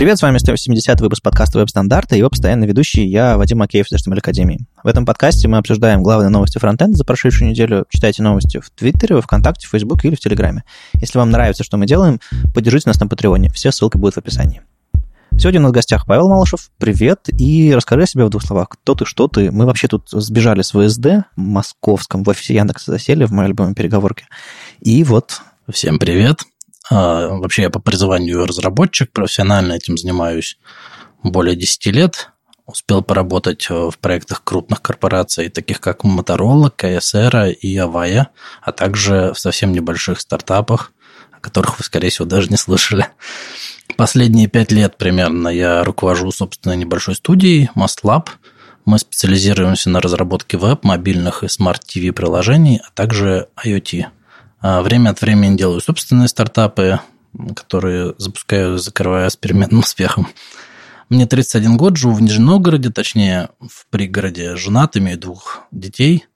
Привет, с вами 170 выпуск подкаста «Веб-стандарты» и его постоянный ведущий я, Вадим Макеев из HTML Академии. В этом подкасте мы обсуждаем главные новости фронтенда за прошедшую неделю. Читайте новости в Твиттере, во Вконтакте, в Фейсбуке или в Телеграме. Если вам нравится, что мы делаем, поддержите нас на Патреоне. Все ссылки будут в описании. Сегодня у нас в гостях Павел Малышев. Привет. И расскажи о себе в двух словах. Кто ты, что ты? Мы вообще тут сбежали с ВСД московском, в офисе Яндекса засели, в моей любимой переговорке. И вот... Всем привет. А, вообще я по призванию разработчик, профессионально этим занимаюсь более 10 лет. Успел поработать э, в проектах крупных корпораций, таких как Motorola, KSR и Avaya, а также в совсем небольших стартапах, о которых вы, скорее всего, даже не слышали. Последние пять лет примерно я руковожу собственной небольшой студией MastLab. Мы специализируемся на разработке веб, мобильных и смарт-ТВ приложений, а также IoT – время от времени делаю собственные стартапы, которые запускаю, закрываю с переменным успехом. Мне 31 год, живу в Нижнем Новгороде, точнее, в пригороде, женат, имею двух детей.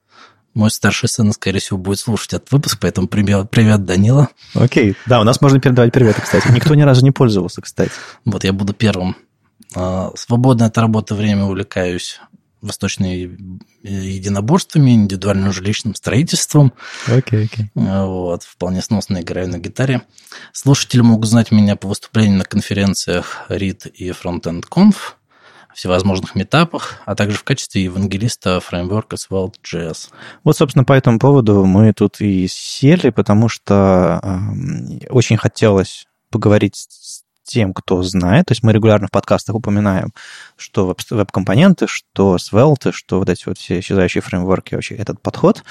Мой старший сын, скорее всего, будет слушать этот выпуск, поэтому привет, привет Данила. Окей, да, у нас можно передавать привет, кстати. Никто ни разу не пользовался, кстати. Вот, я буду первым. А, свободное от работы время увлекаюсь восточными единоборствами, индивидуальным жилищным строительством. Окей, okay, окей. Okay. Вот, вполне сносно играю на гитаре. Слушатели могут знать меня по выступлениям на конференциях RIT и Frontend Conf, всевозможных метапах, а также в качестве евангелиста фреймворка Svelte.js. Вот, собственно, по этому поводу мы тут и сели, потому что э, очень хотелось поговорить с тем, кто знает. То есть мы регулярно в подкастах упоминаем, что веб-компоненты, что Svelte, что вот эти вот все исчезающие фреймворки, вообще этот подход.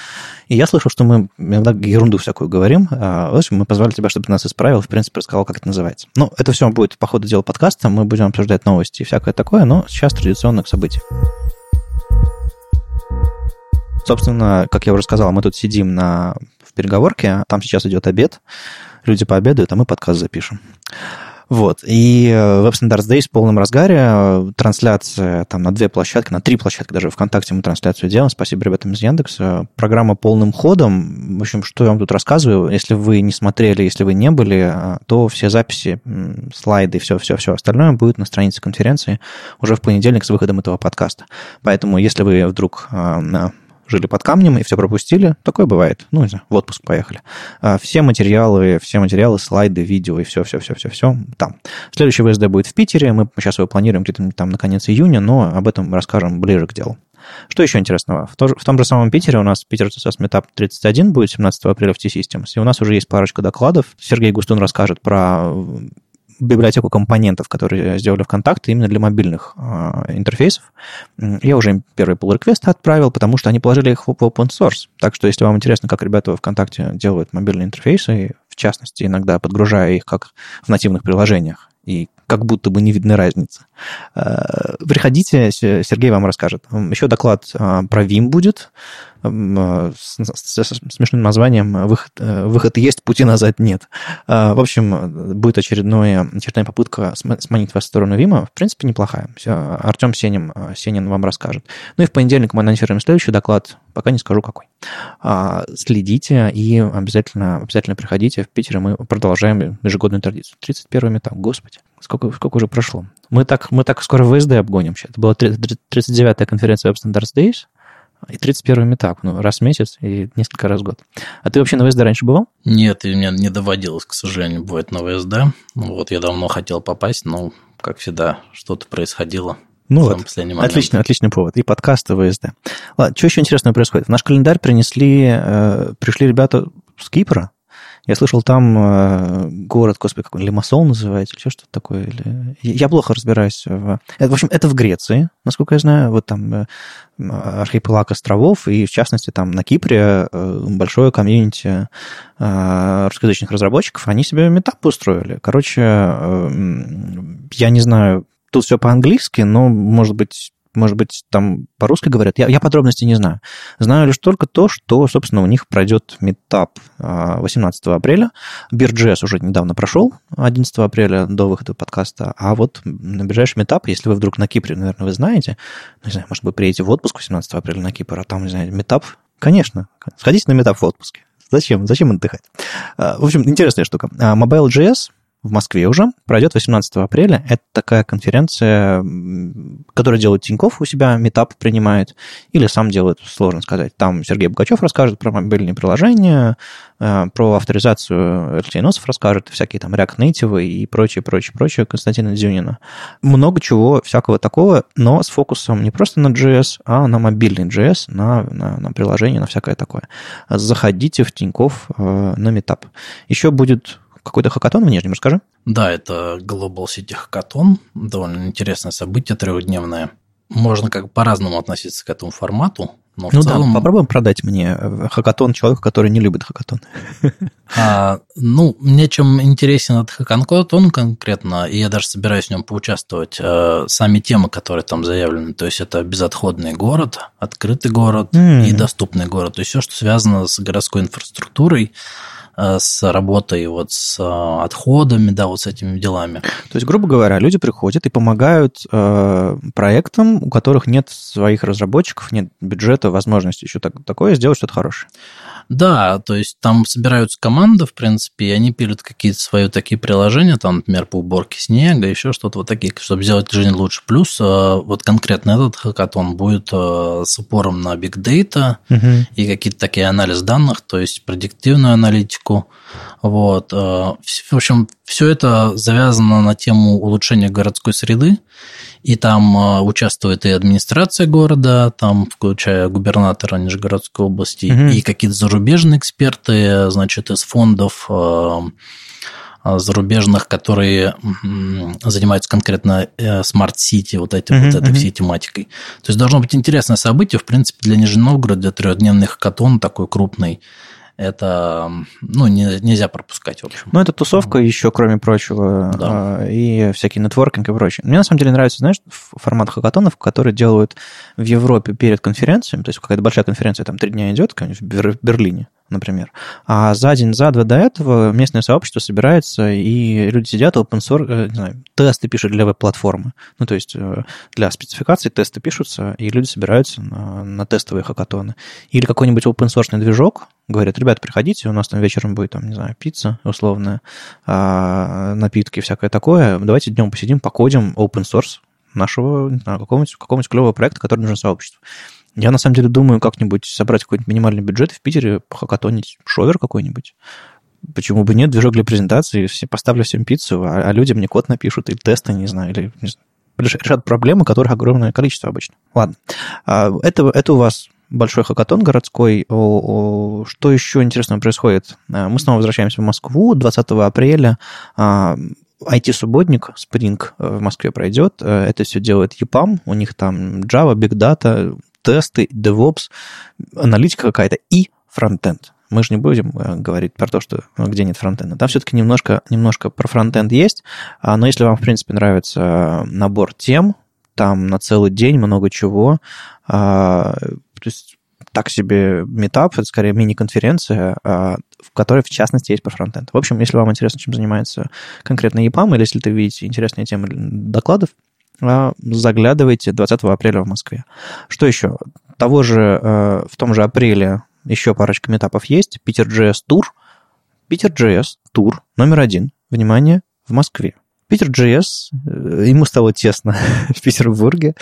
И я слышал, что мы иногда ерунду всякую говорим. А, в общем, мы позвали тебя, чтобы ты нас исправил, в принципе, рассказал, как это называется. Ну, это все будет по ходу дела подкаста, мы будем обсуждать новости и всякое такое, но сейчас традиционных событий. Собственно, как я уже сказал, мы тут сидим на, в переговорке, там сейчас идет обед, люди пообедают, а мы подкаст запишем. Вот. И Web Standards Days в полном разгаре. Трансляция там на две площадки, на три площадки даже ВКонтакте мы трансляцию делаем. Спасибо ребятам из Яндекса. Программа полным ходом. В общем, что я вам тут рассказываю. Если вы не смотрели, если вы не были, то все записи, слайды, все-все-все остальное будет на странице конференции уже в понедельник с выходом этого подкаста. Поэтому, если вы вдруг жили под камнем и все пропустили. Такое бывает. Ну, не знаю, в отпуск поехали. А, все материалы, все материалы, слайды, видео и все-все-все-все-все там. Следующий ВСД будет в Питере. Мы сейчас его планируем где-то там на конец июня, но об этом расскажем ближе к делу. Что еще интересного? В, то, в том же самом Питере у нас Питер CSS Meetup 31 будет 17 апреля в T-Systems, и у нас уже есть парочка докладов. Сергей Густун расскажет про библиотеку компонентов, которые сделали ВКонтакте именно для мобильных э, интерфейсов. Я уже им первый pull request отправил, потому что они положили их в open source. Так что, если вам интересно, как ребята в ВКонтакте делают мобильные интерфейсы, в частности, иногда подгружая их как в нативных приложениях, и как будто бы не видны разницы. Э, приходите, Сергей вам расскажет. Еще доклад э, про Vim будет э, с смешным названием «Выход, «Выход есть, пути назад нет». В общем, будет очередная, очередная попытка сманить вас в сторону Вима. В принципе, неплохая. Артем Сенин, Сенин вам расскажет. Ну и в понедельник мы анонсируем следующий доклад. Пока не скажу, какой. Следите и обязательно, обязательно приходите. В Питере мы продолжаем ежегодную традицию. 31 метап, господи. Сколько, сколько уже прошло? Мы так, мы так скоро ВСД обгоним. Это была 39-я конференция Web Standards Days и 31-й метап. Ну, раз в месяц и несколько раз в год. А ты вообще на ВСД раньше бывал? Нет, и мне не доводилось, к сожалению, бывать на ВСД. Вот я давно хотел попасть, но, как всегда, что-то происходило. Ну вот, отличный, отличный повод. И подкасты ВСД. Ладно, что еще интересного происходит? В наш календарь принесли, э, пришли ребята с Кипра, я слышал, там э, город, господи, какой Лимассол называется, или еще что-то такое. Или... Я плохо разбираюсь. В... Это, в общем, это в Греции, насколько я знаю. Вот там э, архипелаг островов, и в частности там на Кипре э, большое комьюнити русскоязычных разработчиков, они себе метап устроили. Короче, я не знаю, тут все по-английски, но, может быть, может быть, там по-русски говорят. Я, я подробностей не знаю. Знаю лишь только то, что, собственно, у них пройдет митап 18 апреля. BeerJS уже недавно прошел, 11 апреля до выхода подкаста. А вот на ближайший митап, если вы вдруг на Кипре, наверное, вы знаете, не знаю, может, вы приедете в отпуск 18 апреля на Кипр, а там, не знаю, митап, конечно, сходите на митап в отпуске. Зачем? Зачем отдыхать? А, в общем, интересная штука. А, Mobile.js в Москве уже, пройдет 18 апреля. Это такая конференция, которую делает Тиньков у себя, Метап принимает, или сам делает, сложно сказать. Там Сергей Богачев расскажет про мобильные приложения, э, про авторизацию Алексей Носов расскажет, всякие там React Native и прочее, прочее, прочее Константина Дзюнина. Много чего всякого такого, но с фокусом не просто на JS, а на мобильный JS, на, на, на приложение, на всякое такое. Заходите в Тиньков э, на Метап. Еще будет какой-то хакатон в Нижнем, расскажи. Да, это Global City Hackathon, довольно интересное событие трехдневное. Можно как по-разному относиться к этому формату, но ну в целом... да, попробуем продать мне хакатон человеку, который не любит хакатон. А, ну, мне чем интересен этот хакатон конкретно, и я даже собираюсь в нем поучаствовать, а, сами темы, которые там заявлены, то есть это безотходный город, открытый город mm. и доступный город, то есть все, что связано с городской инфраструктурой, Э, с работой, вот с э, отходами, да, вот с этими делами. То есть, грубо говоря, люди приходят и помогают э, проектам, у которых нет своих разработчиков, нет бюджета, возможности еще так, такое сделать что-то хорошее. Да, то есть там собираются команды, в принципе, и они пилят какие-то свои такие приложения, там, например, по уборке снега, еще что-то вот такие, чтобы сделать жизнь лучше. Плюс э, вот конкретно этот хакатон будет э, с упором на big data угу. и какие-то такие анализ данных, то есть предиктивную аналитику. Вот. Э, в общем, все это завязано на тему улучшения городской среды, и там э, участвует и администрация города, там, включая губернатора Нижегородской области, угу. и какие-то зарубежные эксперты, значит, из фондов э, зарубежных, которые занимаются конкретно City, вот, этим, uh-huh, вот этой uh-huh. всей тематикой. То есть должно быть интересное событие, в принципе, для Нижнего Новгорода, для трехдневных хакатон такой крупный это ну, не, нельзя пропускать, в общем. Ну, это тусовка еще, кроме прочего, да. А, и всякий нетворкинг и прочее. Мне на самом деле нравится, знаешь, формат хакатонов, которые делают в Европе перед конференциями, то есть какая-то большая конференция там три дня идет, в Берлине, например. А за день, за два до этого местное сообщество собирается, и люди сидят, open source, э, не знаю, тесты пишут для веб-платформы. Ну, то есть э, для спецификаций тесты пишутся, и люди собираются на, на тестовые хакатоны. Или какой-нибудь open source движок, говорят, ребят, приходите, у нас там вечером будет, там, не знаю, пицца условная, а, напитки, всякое такое. Давайте днем посидим, покодим open source нашего, не знаю, какого-нибудь, какого-нибудь клевого проекта, который нужен сообществу. Я на самом деле думаю как-нибудь собрать какой-нибудь минимальный бюджет в Питере, похакатонить шовер какой-нибудь. Почему бы нет? Движок для презентации, все, поставлю всем пиццу, а, а люди мне код напишут, или тесты, не знаю, или не знаю, решат проблемы, которых огромное количество обычно. Ладно. А, это, это у вас большой хакатон городской. Что еще интересного происходит? А, мы снова возвращаемся в Москву 20 апреля. IT-субботник Spring в Москве пройдет. Это все делает EPAM. У них там Java, Big Data, тесты, DevOps, аналитика какая-то и фронтенд. Мы же не будем э, говорить про то, что ну, где нет фронтенда. Там все-таки немножко, немножко про фронтенд есть, а, но если вам, в принципе, нравится набор тем, там на целый день много чего, а, то есть так себе метап, это скорее мини-конференция, а, в которой, в частности, есть про фронтенд. В общем, если вам интересно, чем занимается конкретно EPAM, или если ты видите интересные темы докладов, заглядывайте 20 апреля в Москве. Что еще? Того же, э, в том же апреле еще парочка метапов есть. Питер JS Тур. Питер JS Тур номер один. Внимание, в Москве. Питер JS, э, ему стало тесно в Петербурге,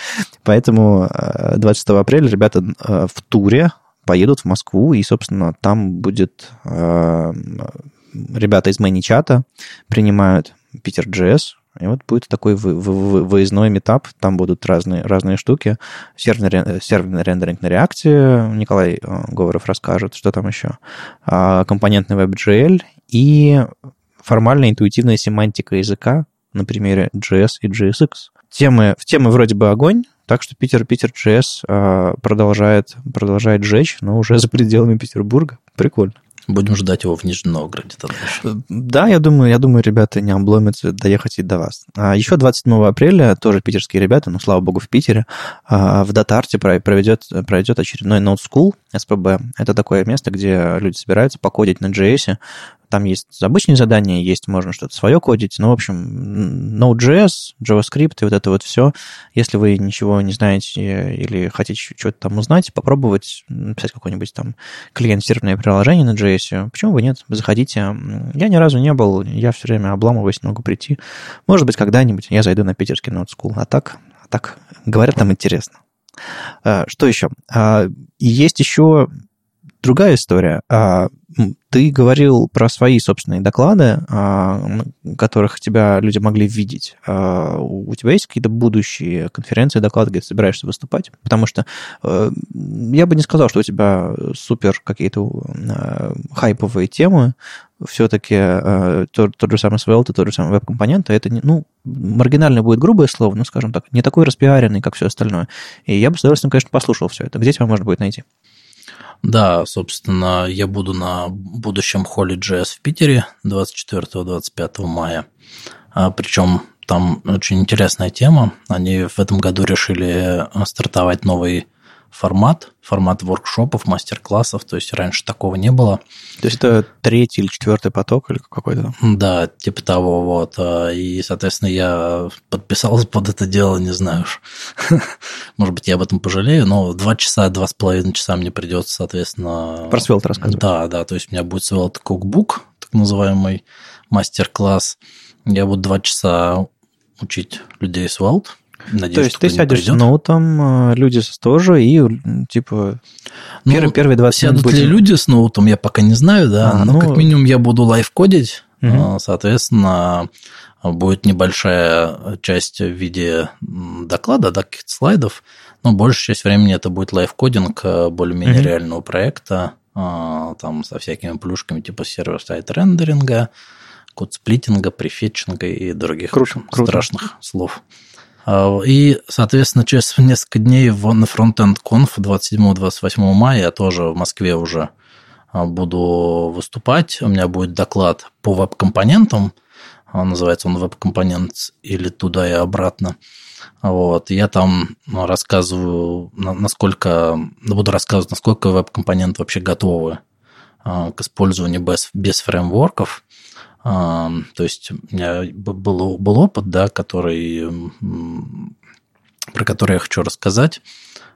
поэтому 26 э, апреля ребята в туре поедут в Москву, и, собственно, там будет ребята из Мэничата принимают Питер JS, и вот будет такой вы, вы, выездной метап, там будут разные, разные штуки. Серверный, серверный рендеринг на реакте, Николай э, Говоров расскажет, что там еще. А, компонентный WebGL и формальная интуитивная семантика языка на примере JS и JSX. Темы, в темы вроде бы огонь, так что Питер, Питер JS а, продолжает, продолжает жечь, но уже за пределами Петербурга. Прикольно. Будем ждать его в Нижнем Новгороде еще. Да, я думаю, я думаю, ребята не обломятся доехать и до вас. А еще 27 апреля тоже питерские ребята, ну, слава богу, в Питере, а, в Датарте проведет, пройдет очередной Node School, СПБ. Это такое место, где люди собираются покодить на JS, там есть обычные задания, есть можно что-то свое кодить. Ну, в общем, Node.js, JavaScript и вот это вот все. Если вы ничего не знаете или хотите что-то там узнать, попробовать написать какое-нибудь там клиентизированное приложение на JS, почему бы нет? Заходите. Я ни разу не был, я все время обламываюсь, не могу прийти. Может быть, когда-нибудь я зайду на питерский Node School. А так, а так говорят, там интересно. А, что еще? А, есть еще другая история. А, ты говорил про свои собственные доклады, которых тебя люди могли видеть. У тебя есть какие-то будущие конференции, доклады, где ты собираешься выступать? Потому что э, я бы не сказал, что у тебя супер какие-то э, хайповые темы. Все-таки э, тот, тот же самый Svelte, тот же самый веб-компонент, это, не, ну, маргинально будет грубое слово, но, скажем так, не такой распиаренный, как все остальное. И я бы с удовольствием, конечно, послушал все это. Где тебя можно будет найти? Да, собственно, я буду на будущем холле JS в Питере 24-25 мая. А, Причем там очень интересная тема. Они в этом году решили стартовать новый формат, формат воркшопов, мастер-классов, то есть раньше такого не было. То есть это третий или четвертый поток или какой-то? Да, типа того, вот. А, и, соответственно, я подписался под это дело, не знаю уж. Может быть, я об этом пожалею, но два часа, два с половиной часа мне придется, соответственно... Про Svelte рассказывать. Да, да, то есть у меня будет Svelte Cookbook, так называемый мастер-класс. Я буду два часа учить людей Svelte, Надеюсь, То есть ты сядешь придет. с ноутом, э, люди тоже, и типа ну, первые, первые 20 сядут будем... ли люди с ноутом, я пока не знаю, да, а, но ну... как минимум я буду лайв-кодить, угу. соответственно, будет небольшая часть в виде доклада, да, каких-то слайдов, но большая часть времени это будет live coding э, более-менее угу. реального проекта, там со всякими плюшками типа server-side рендеринга, код сплитинга, префетчинга и других круто, страшных круто. слов. А, и, соответственно, через несколько дней на Frontend Conf 27-28 мая я тоже в Москве уже а, буду выступать. У меня будет доклад по веб-компонентам. А, называется он веб-компонент или туда и обратно. Вот. Я там рассказываю, насколько, буду рассказывать, насколько веб-компоненты вообще готовы к использованию без, без фреймворков. То есть у меня был, был опыт, да, который, про который я хочу рассказать.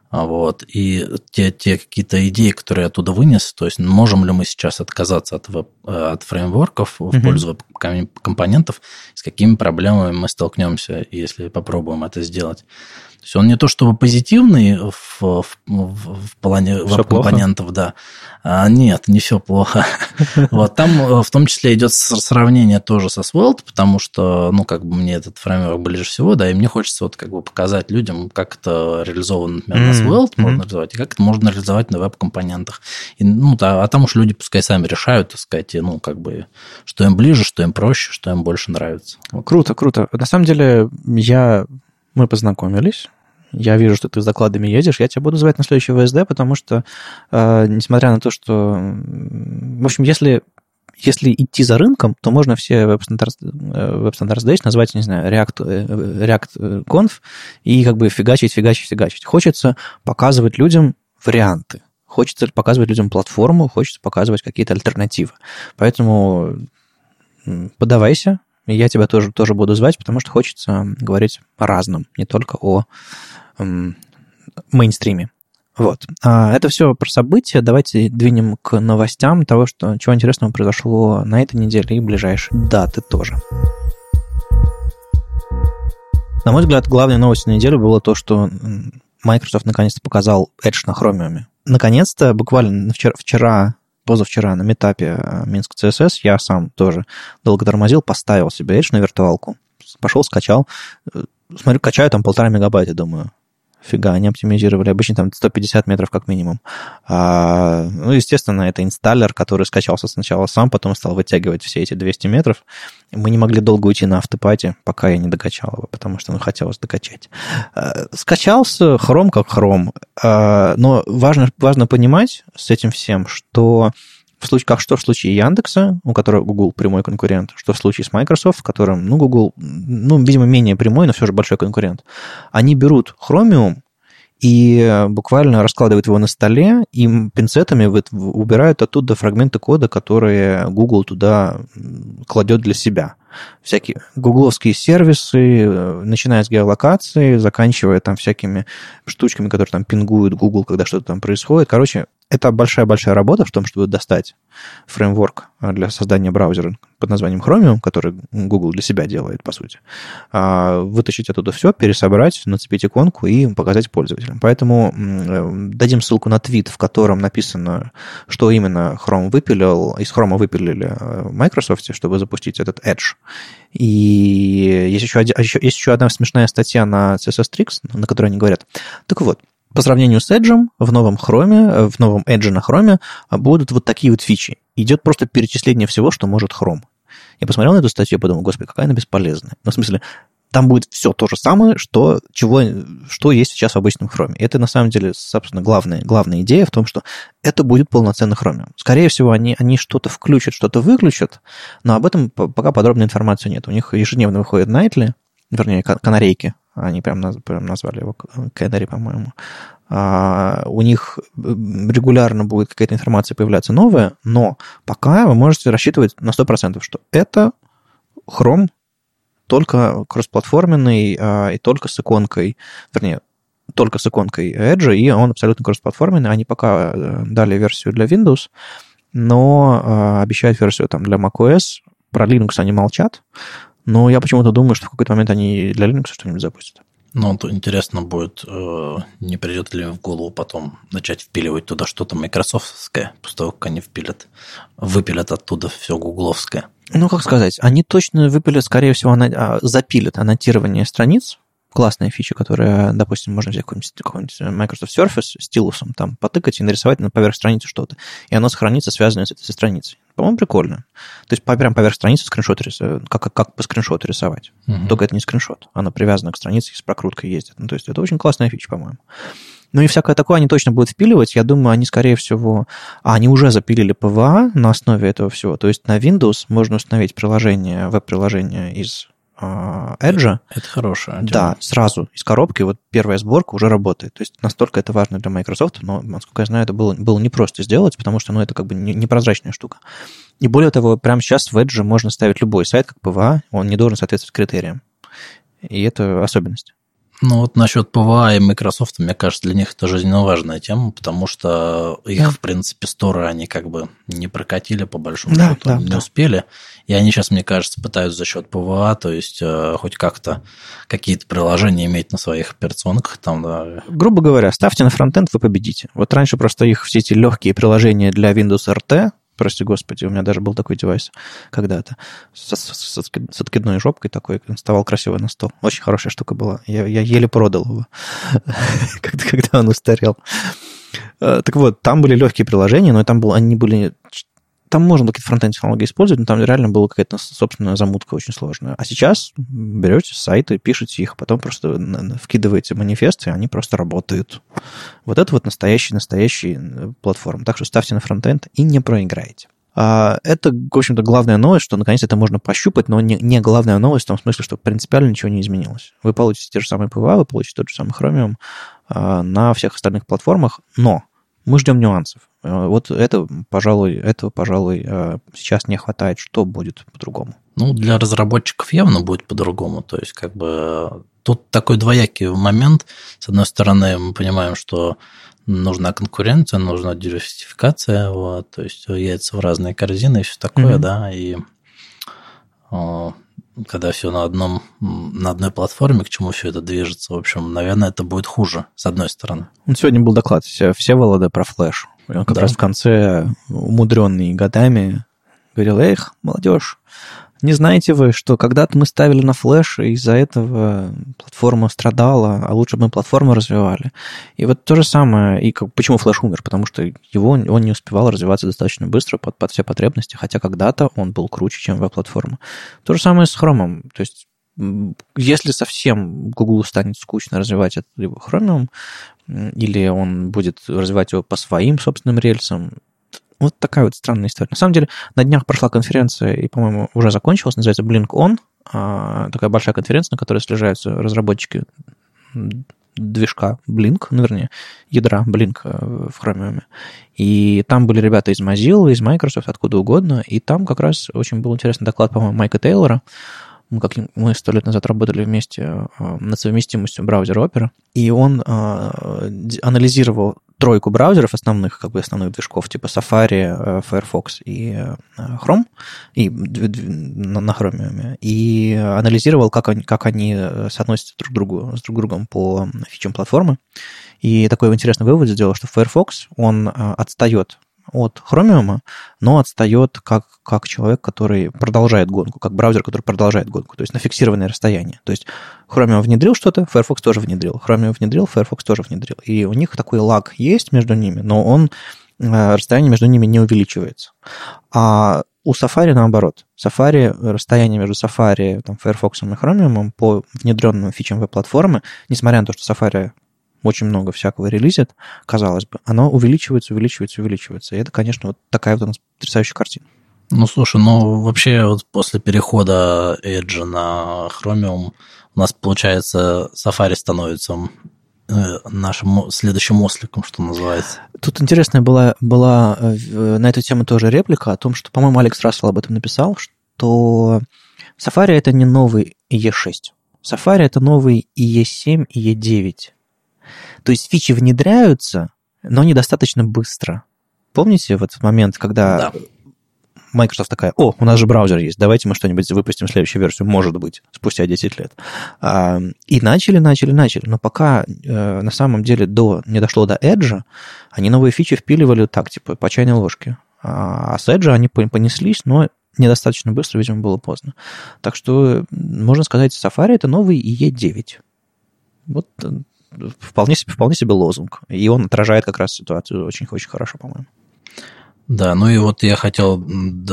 А вот. И те, те какие-то идеи, которые я оттуда вынес, то есть можем ли мы сейчас отказаться от, веб, от фреймворков в mm-hmm. пользу компонентов, с какими проблемами мы столкнемся, если попробуем это сделать есть он не то чтобы позитивный в, в, в плане веб-компонентов, да. А, нет, не все плохо. вот там э, в том числе идет сравнение тоже со Svelte, потому что, ну, как бы мне этот фреймворк ближе всего, да, и мне хочется вот как бы показать людям, как это реализовано, например, на Svelte mm-hmm. можно реализовать, и как это можно реализовать на веб-компонентах. И, ну, да, а там уж люди пускай сами решают, так сказать, и, ну, как бы, что им ближе, что им проще, что им больше нравится. Вот. Круто, круто. На самом деле, я мы познакомились, я вижу, что ты с докладами едешь, я тебя буду звать на следующий ВСД, потому что, э, несмотря на то, что... В общем, если, если идти за рынком, то можно все веб-стандарты веб здесь назвать, не знаю, React, э, React Conf и как бы фигачить, фигачить, фигачить. Хочется показывать людям варианты. Хочется показывать людям платформу, хочется показывать какие-то альтернативы. Поэтому подавайся, я тебя тоже, тоже буду звать, потому что хочется говорить о разном, не только о мейнстриме. Вот. А это все про события. Давайте двинем к новостям того, что, чего интересного произошло на этой неделе и ближайшие даты тоже. На мой взгляд, главной новостью недели было то, что Microsoft наконец-то показал Edge на Chromium. Наконец-то, буквально вчера, вчера позавчера на метапе э, Минск CSS я сам тоже долго тормозил, поставил себе Edge на виртуалку, пошел, скачал. Э, смотрю, качаю там полтора мегабайта, думаю, фига, они оптимизировали. Обычно там 150 метров как минимум. А, ну, естественно, это инсталлер, который скачался сначала сам, потом стал вытягивать все эти 200 метров. Мы не могли долго уйти на автопате, пока я не докачал его, потому что ну, хотелось докачать. А, скачался хром как хром. А, но важно, важно понимать с этим всем, что в случае, как что в случае Яндекса, у которого Google прямой конкурент, что в случае с Microsoft, в котором, ну, Google, ну, видимо, менее прямой, но все же большой конкурент, они берут Chromium и буквально раскладывает его на столе, и пинцетами убирают оттуда фрагменты кода, которые Google туда кладет для себя всякие гугловские сервисы, э, начиная с геолокации, заканчивая там всякими штучками, которые там пингуют Google, когда что-то там происходит. Короче, это большая-большая работа в том, чтобы достать фреймворк для создания браузера под названием Chromium, который Google для себя делает, по сути. А, вытащить оттуда все, пересобрать, нацепить иконку и показать пользователям. Поэтому э, дадим ссылку на твит, в котором написано, что именно Chrome выпилил, из Chrome выпилили э, в Microsoft, чтобы запустить этот Edge. И есть еще, один, есть еще одна смешная статья на CSS Tricks, на которой они говорят, так вот, по сравнению с Edge в новом Chrome, в новом Edge на Chrome будут вот такие вот фичи. Идет просто перечисление всего, что может Chrome. Я посмотрел на эту статью и подумал, господи, какая она бесполезная. Ну, в смысле, там будет все то же самое, что, чего, что есть сейчас в обычном Chrome. И это, на самом деле, собственно, главная, главная идея в том, что это будет полноценный Chrome. Скорее всего, они, они что-то включат, что-то выключат, но об этом пока подробной информации нет. У них ежедневно выходит Nightly, вернее, канарейки, они прям, наз, прям назвали его Canary, по-моему. А, у них регулярно будет какая-то информация появляться новая, но пока вы можете рассчитывать на 100%, что это Chrome только кроссплатформенный а, и только с иконкой, вернее, только с иконкой Edge, и он абсолютно кроссплатформенный. Они пока э, дали версию для Windows, но а, обещают версию там для macOS. Про Linux они молчат, но я почему-то думаю, что в какой-то момент они для Linux что-нибудь запустят. Ну, то интересно будет, э, не придет ли в голову потом начать впиливать туда что-то майкрософтское, после того, как они впилят, выпилят оттуда все гугловское. Ну, как сказать, они точно выпилят, скорее всего, а, запилят аннотирование страниц, классная фича, которая, допустим, можно взять какой-нибудь, какой-нибудь Microsoft Surface стилусом, там, потыкать и нарисовать на поверх страницы что-то. И оно сохранится, связанное с этой страницей. По-моему, прикольно. То есть прям поверх страницы скриншот рисовать, как, как по скриншоту рисовать. Угу. Только это не скриншот. Оно привязано к странице и с прокруткой ездит. Ну, то есть это очень классная фича, по-моему. Ну и всякое такое они точно будут впиливать. Я думаю, они, скорее всего... А, они уже запилили PVA на основе этого всего. То есть на Windows можно установить приложение, веб-приложение из Edge. Это хорошая тема. Да, сразу из коробки вот первая сборка уже работает. То есть настолько это важно для Microsoft, но, насколько я знаю, это было, было непросто сделать, потому что ну, это как бы непрозрачная штука. И более того, прямо сейчас в Edge можно ставить любой сайт как PWA, он не должен соответствовать критериям. И это особенность. Ну вот насчет PWA и Microsoft, мне кажется, для них это жизненно важная тема, потому что их, да. в принципе, сторы они как бы не прокатили, по большому да, счету, да, не да. успели. И они сейчас, мне кажется, пытаются за счет PWA, то есть э, хоть как-то какие-то приложения иметь на своих операционках. Там, да. Грубо говоря, ставьте на фронтенд, вы победите. Вот раньше просто их все эти легкие приложения для Windows RT, прости господи, у меня даже был такой девайс когда-то с, с, с откидной жопкой такой, вставал красиво на стол. Очень хорошая штука была. Я, я еле продал его, когда, он устарел. Э, так вот, там были легкие приложения, но там был, они были там можно какие-то фронтенд технологии использовать, но там реально была какая-то собственная замутка очень сложная. А сейчас берете сайты, пишете их, потом просто вкидываете манифесты, и они просто работают. Вот это вот настоящий-настоящий платформа. Так что ставьте на фронтенд и не проиграете. А, это, в общем-то, главная новость, что наконец это можно пощупать, но не, не главная новость в том смысле, что принципиально ничего не изменилось. Вы получите те же самые PVA, вы получите тот же самый Chromium а, на всех остальных платформах, но мы ждем нюансов. Э, вот это, пожалуй, этого, пожалуй, э, сейчас не хватает. Что будет по-другому? Ну, для разработчиков явно будет по-другому. То есть, как бы тут такой двоякий момент. С одной стороны, мы понимаем, что нужна конкуренция, нужна диверсификация, вот, то есть яйца в разные корзины и все такое, mm-hmm. да, и когда все на одном, на одной платформе, к чему все это движется, в общем, наверное, это будет хуже, с одной стороны. Ну, сегодня был доклад все, все Волода про флеш. Он как да. раз в конце, умудренный годами, говорил, эх, молодежь, не знаете вы, что когда-то мы ставили на флеш, и из-за этого платформа страдала, а лучше бы мы платформу развивали. И вот то же самое, и как, почему флеш умер? Потому что его, он не успевал развиваться достаточно быстро под, под все потребности, хотя когда-то он был круче, чем веб-платформа. То же самое с Chrome. То есть если совсем Google станет скучно развивать это либо Chromium, или он будет развивать его по своим собственным рельсам, вот такая вот странная история. На самом деле, на днях прошла конференция, и, по-моему, уже закончилась, называется Blink On. А, такая большая конференция, на которой слежаются разработчики движка Blink, ну, вернее, ядра Blink э, в Chromium. И там были ребята из Mozilla, из Microsoft, откуда угодно, и там как раз очень был интересный доклад, по-моему, Майка Тейлора, мы, как мы сто лет назад работали вместе э, над совместимостью браузера Opera, и он э, анализировал тройку браузеров основных, как бы основных движков, типа Safari, Firefox и Chrome, и на, Chromium, и анализировал, как они, как они соотносятся друг другу, с друг другом по фичам платформы. И такой интересный вывод сделал, что Firefox, он отстает от Chromium, но отстает как, как человек, который продолжает гонку, как браузер, который продолжает гонку, то есть на фиксированное расстояние. То есть Chromium внедрил что-то, Firefox тоже внедрил. Chromium внедрил, Firefox тоже внедрил. И у них такой лаг есть между ними, но он э, расстояние между ними не увеличивается. А у Safari наоборот. Safari, расстояние между Safari, там, Firefox и Chromium по внедренным фичам веб-платформы, несмотря на то, что Safari очень много всякого релизит, казалось бы, оно увеличивается, увеличивается, увеличивается. И это, конечно, вот такая вот у нас потрясающая картина. Ну, слушай, ну, вообще вот после перехода Edge на Chromium у нас, получается, Safari становится э, нашим следующим осликом, что называется. Тут интересная была, была э, на эту тему тоже реплика о том, что, по-моему, Алекс Рассел об этом написал, что Safari это не новый E6. Safari это новый E7 и E9. То есть фичи внедряются, но недостаточно быстро. Помните вот этот момент, когда да. Microsoft такая, о, у нас же браузер есть, давайте мы что-нибудь выпустим следующую версию, может быть, спустя 10 лет. А, и начали, начали, начали. Но пока э, на самом деле до, не дошло до Edge, они новые фичи впиливали так, типа, по чайной ложке. А с Edge они понеслись, но недостаточно быстро, видимо, было поздно. Так что, можно сказать, Safari это новый IE9. Вот э, вполне себе, вполне себе лозунг. И он отражает как раз ситуацию очень-очень хорошо, по-моему. Да, ну и вот я хотел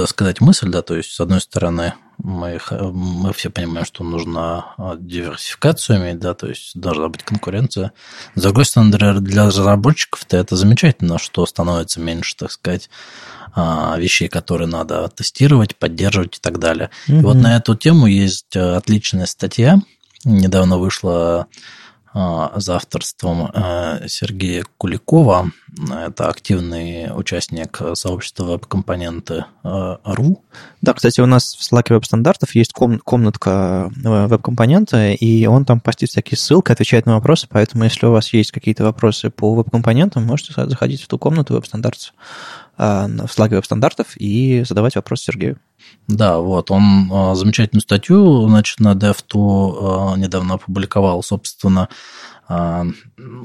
сказать мысль, да, то есть, с одной стороны, мы, мы все понимаем, что нужна а, диверсификацию иметь, да, то есть должна быть конкуренция. С другой стороны, для разработчиков-то это замечательно, что становится меньше, так сказать, а, вещей, которые надо тестировать, поддерживать и так далее. Mm-hmm. И вот на эту тему есть э, отличная статья, недавно вышла а, за авторством э, Сергея Куликова. Это активный участник сообщества веб-компоненты э, РУ. Да, кстати, у нас в Slack веб-стандартов есть комнатка э, веб-компонента, и он там постит всякие ссылки, отвечает на вопросы, поэтому если у вас есть какие-то вопросы по веб-компонентам, можете заходить в ту комнату веб-стандартов в Slack веб-стандартов и задавать вопрос Сергею. Да, вот, он а, замечательную статью, значит, на DevTo а, недавно опубликовал, собственно, а,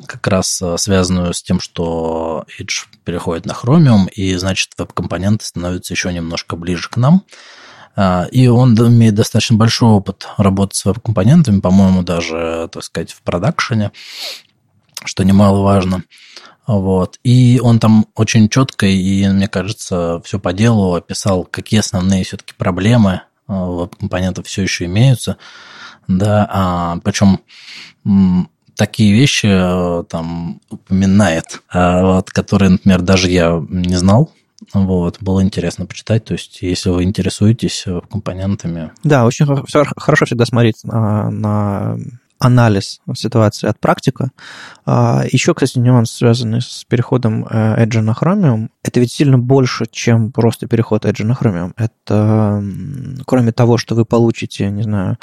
как раз связанную с тем, что Edge переходит на Chromium, и, значит, веб-компоненты становятся еще немножко ближе к нам. И он имеет достаточно большой опыт работы с веб-компонентами, по-моему, даже, так сказать, в продакшене, что немаловажно. Вот. И он там очень четко и, мне кажется, все по делу описал, какие основные все-таки проблемы э, компонентов все еще имеются. Да, а, причем такие вещи э, там упоминает, э, вот, которые, например, даже я не знал. Вот, было интересно почитать. То есть, если вы интересуетесь компонентами. Да, очень хорошо всегда смотреть на, на анализ ситуации от практика. А, Еще, кстати, нюанс, связанный с переходом э, Edge на Chromium. Это ведь сильно больше, чем просто переход Edge на Chromium. Это, кроме того, что вы получите, не знаю,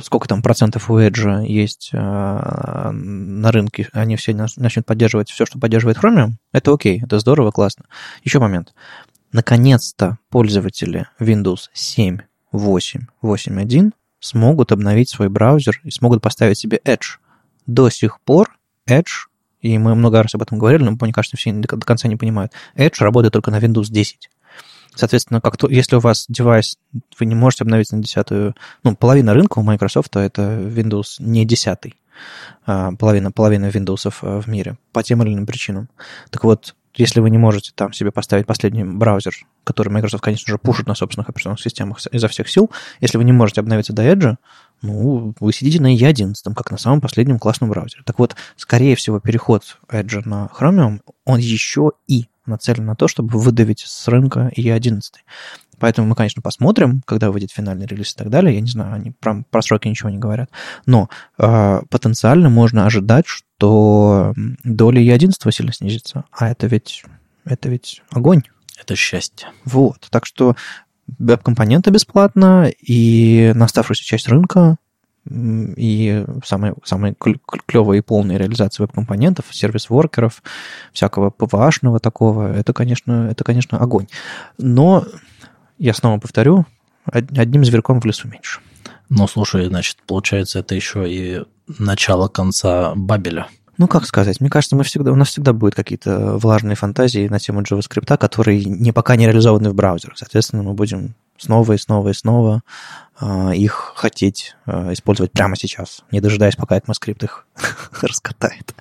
сколько там процентов у Edge есть э, на рынке, они все начнут поддерживать все, что поддерживает Chromium, это окей, это здорово, классно. Еще момент. Наконец-то пользователи Windows 7, 8, 8.1 смогут обновить свой браузер и смогут поставить себе Edge. До сих пор Edge, и мы много раз об этом говорили, но, мне кажется, все до конца не понимают, Edge работает только на Windows 10. Соответственно, как то, если у вас девайс, вы не можете обновить на десятую, ну, половина рынка у Microsoft это Windows не десятый, а половина, половина Windows э, в мире по тем или иным причинам. Так вот, если вы не можете там себе поставить последний браузер, который Microsoft, конечно же, пушит на собственных операционных системах изо всех сил, если вы не можете обновиться до Edge, ну, вы сидите на E11, как на самом последнем классном браузере. Так вот, скорее всего, переход Edge на Chromium, он еще и нацелен на то, чтобы выдавить с рынка E11. Поэтому мы, конечно, посмотрим, когда выйдет финальный релиз и так далее. Я не знаю, они про, про сроки ничего не говорят. Но э, потенциально можно ожидать, что доля E11 сильно снизится. А это ведь, это ведь огонь. Это счастье. Вот. Так что веб-компоненты бесплатно, и на оставшуюся часть рынка и самая, самая клевая и полная реализация веб-компонентов, сервис-воркеров, всякого ПВАшного такого, это, конечно, это, конечно, огонь. Но, я снова повторю, одним зверьком в лесу меньше. Ну, слушай, значит, получается, это еще и начало конца Бабеля. Ну, как сказать, мне кажется, мы всегда, у нас всегда будут какие-то влажные фантазии на тему JavaScript, которые не, пока не реализованы в браузерах. Соответственно, мы будем снова и снова и снова э, их хотеть э, использовать прямо сейчас, не дожидаясь, пока ECMAScript их раскатает.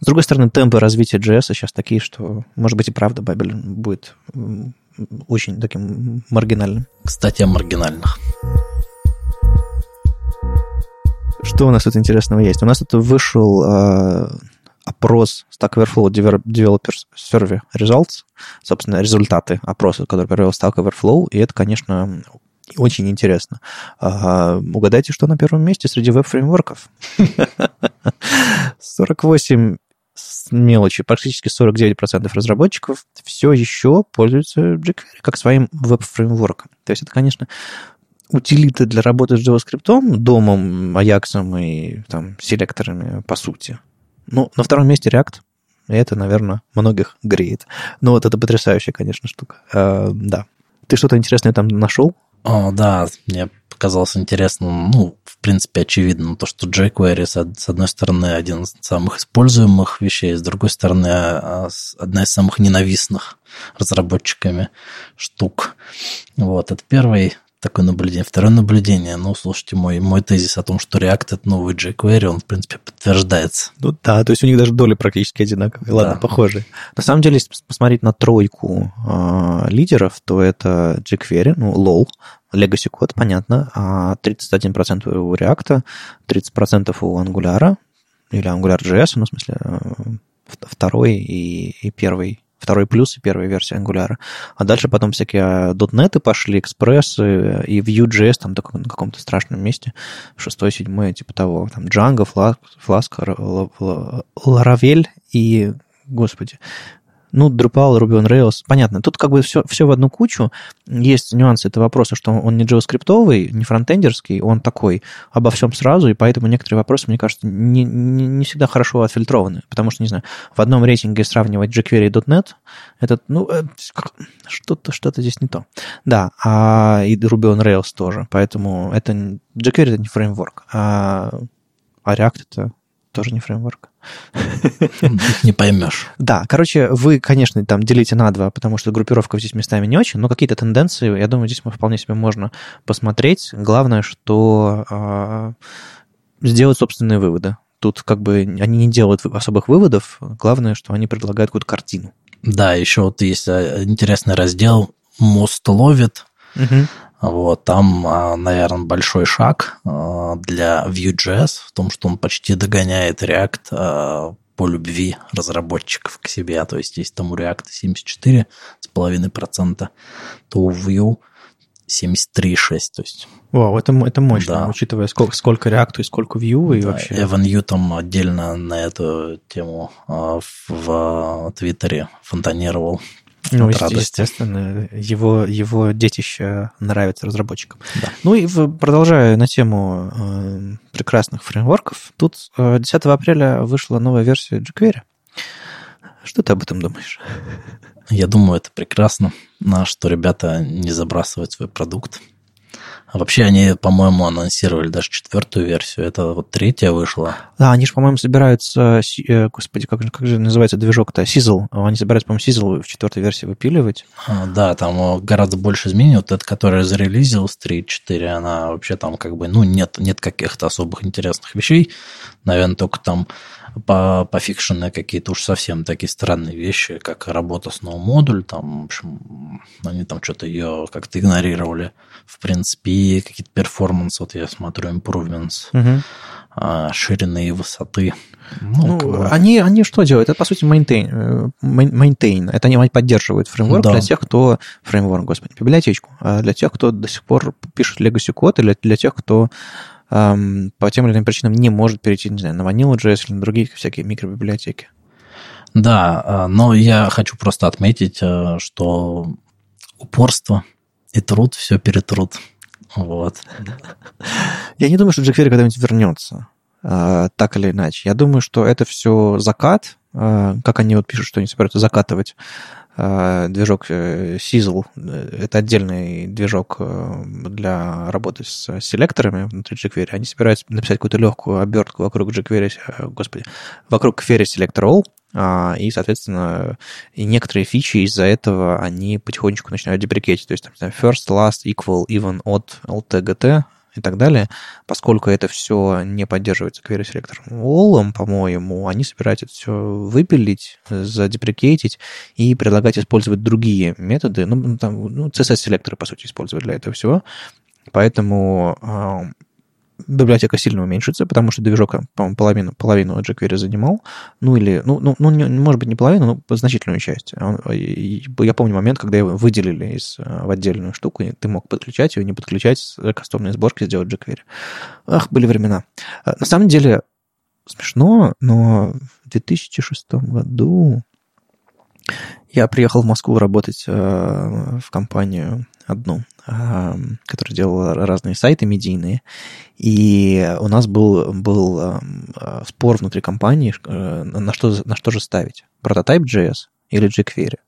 С другой стороны, темпы развития JS сейчас такие, что, может быть, и правда Бабель будет очень таким маргинальным. Кстати, о маргинальных. Что у нас тут интересного есть? У нас тут вышел э, опрос Stack Overflow Developers Survey Results, собственно, результаты опроса, который провел Stack Overflow, и это, конечно, очень интересно. А, угадайте, что на первом месте среди веб-фреймворков? 48 мелочи, практически 49% разработчиков все еще пользуются jQuery как своим веб-фреймворком. То есть это, конечно, утилиты для работы с JavaScript, домом, Ajax и там, селекторами, по сути. Ну, на втором месте React. И это, наверное, многих греет. Ну, вот это потрясающая, конечно, штука. Э, да. Ты что-то интересное там нашел? О, да, мне показалось интересным, ну, в принципе, очевидно, то, что jQuery, с одной стороны, один из самых используемых вещей, с другой стороны, а, одна из самых ненавистных разработчиками штук. Вот, это первый такое наблюдение. Второе наблюдение, ну, слушайте, мой, мой тезис о том, что React — это новый jQuery, он, в принципе, подтверждается. Ну да, то есть у них даже доли практически одинаковые. Ладно, да. похожие. На самом деле, если посмотреть на тройку э, лидеров, то это jQuery, ну, LOL, Legacy код, понятно, а 31% у React, 30% у Angular, или AngularJS, ну, в смысле, э, второй и, и первый второй плюс и первая версия Angular. А дальше потом всякие .NET пошли, Express и Vue.js там на каком-то страшном месте, шестой, седьмой, типа того. Там Django, Flask, Laravel и, господи, ну, Drupal, Ruby on Rails, понятно. Тут как бы все, все в одну кучу. Есть нюансы этого вопроса, что он не JavaScript, не фронтендерский, он такой обо всем сразу, и поэтому некоторые вопросы, мне кажется, не, не, не всегда хорошо отфильтрованы. Потому что, не знаю, в одном рейтинге сравнивать jQuery и .NET, это, ну, э, что-то что здесь не то. Да, а и Ruby on Rails тоже. Поэтому это jQuery это не фреймворк, а, а React это тоже не фреймворк. Не поймешь. Да, короче, вы, конечно, там делите на два, потому что группировка здесь местами не очень, но какие-то тенденции, я думаю, здесь вполне себе можно посмотреть. Главное, что э, сделать собственные выводы. Тут как бы они не делают особых выводов, главное, что они предлагают какую-то картину. Да, еще вот есть э, интересный раздел «Мост ловит», угу. Вот, там, а, наверное, большой шаг а, для Vue.js в том, что он почти догоняет React а, по любви разработчиков к себе. То есть, если там у React 74,5%, то у Vue 73,6%. То есть, Вау, это, это мощно, да. учитывая, сколько, сколько React и сколько Vue и да, вообще. Ю там отдельно на эту тему в Твиттере фонтанировал ну, естественно, его, его детище нравится разработчикам. Да. Ну и продолжая на тему э, прекрасных фреймворков, тут э, 10 апреля вышла новая версия jQuery. Что ты об этом думаешь? Я думаю, это прекрасно, что ребята не забрасывают свой продукт. А вообще они, по-моему, анонсировали даже четвертую версию. Это вот третья вышла. Да, они же, по-моему, собираются... Э, господи, как, как же называется движок-то? Sizzle. Они собираются, по-моему, Sizzle в четвертой версии выпиливать. А, да, там э, гораздо больше изменений. Вот эта, которая зарелизилась 3.4, она вообще там как бы... Ну, нет, нет каких-то особых интересных вещей. Наверное, только там по, пофикшены какие-то уж совсем такие странные вещи, как работа с новым модуль, там, в общем, они там что-то ее как-то игнорировали. В принципе, какие-то performance, вот я смотрю, improvements. Угу. а, ширины и высоты. Ну, ну они, они что делают? Это, по сути, maintain. maintain. Это они поддерживают фреймворк да. для тех, кто... Фреймворк, господи, библиотечку. А для тех, кто до сих пор пишет legacy код, или для тех, кто эм, по тем или иным причинам не может перейти, не знаю, на Vanilla.js или на другие всякие микробиблиотеки. Да, а, но я хочу просто отметить, э, что упорство и труд все перетрут. Вот. Я не думаю, что jQuery когда-нибудь вернется, а, так или иначе. Я думаю, что это все закат, а, как они вот пишут, что они собираются закатывать движок э, Sizzle. Это отдельный движок э, для работы с селекторами внутри jQuery. Они собираются написать какую-то легкую обертку вокруг jQuery, господи, вокруг query selector all, а, и, соответственно, и некоторые фичи из-за этого они потихонечку начинают деприкетить. То есть, там, first, last, equal, even, odd, LTGT и так далее, поскольку это все не поддерживается query селектор All, по-моему, они собираются это все выпилить, задеприкейтить и предлагать использовать другие методы. Ну, там, ну, CSS-селекторы, по сути, использовать для этого всего. Поэтому а, библиотека сильно уменьшится, потому что движок, по-моему, половину, половину jQuery занимал. Ну, или, ну, ну, ну не, может быть, не половину, но значительную часть. Он, я помню момент, когда его выделили из, в отдельную штуку, и ты мог подключать ее, не подключать, с кастомной сборки сделать jQuery. Ах, были времена. А, на самом деле, смешно, но в 2006 году я приехал в Москву работать э, в компанию одну, которая делала разные сайты медийные. И у нас был, был спор внутри компании, э, на что, на что же ставить. Прототип JS или jQuery.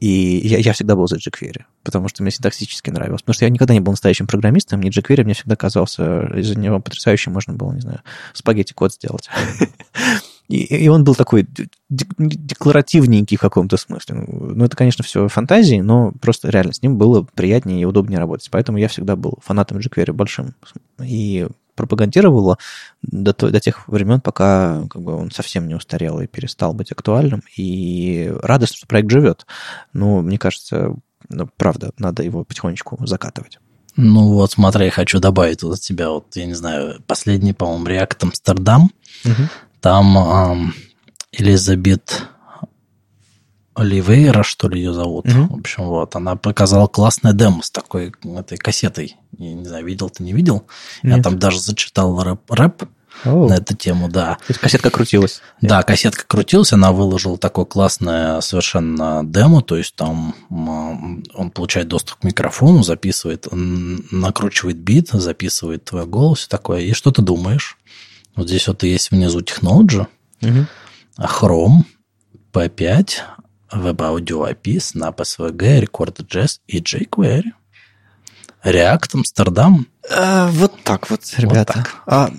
И я, я всегда был за jQuery, потому что мне синтаксически нравилось. Потому что я никогда не был настоящим программистом, и jQuery мне всегда казался, из-за него потрясающим можно было, не знаю, спагетти-код сделать. И, и он был такой декларативненький в каком-то смысле. Ну, ну, это, конечно, все фантазии, но просто реально с ним было приятнее и удобнее работать. Поэтому я всегда был фанатом jQuery большим. И пропагандировала до, до тех времен, пока как бы, он совсем не устарел и перестал быть актуальным. И радостно, что проект живет. Но мне кажется, ну, правда, надо его потихонечку закатывать. Ну вот, смотри, я хочу добавить вот от тебя, вот, я не знаю, последний, по-моему, React Амстердам. Угу. Там эм, Элизабет Оливейра, что ли, ее зовут. Mm-hmm. В общем, вот, она показала классное демо с такой этой кассетой. Я не знаю, видел ты, не видел? Нет. Я там даже зачитал рэп, рэп oh. на эту тему, да. То есть кассетка крутилась? Да, кассетка крутилась, она выложила такое классное совершенно демо, то есть там он получает доступ к микрофону, записывает, накручивает бит, записывает твой голос, все такое. И что ты думаешь? Вот здесь вот есть внизу Technology, угу. Chrome, P5, Web Audio API, Snap SVG, Record.js и jQuery. React, Амстердам. А, вот так вот, ребята. Вот так. А,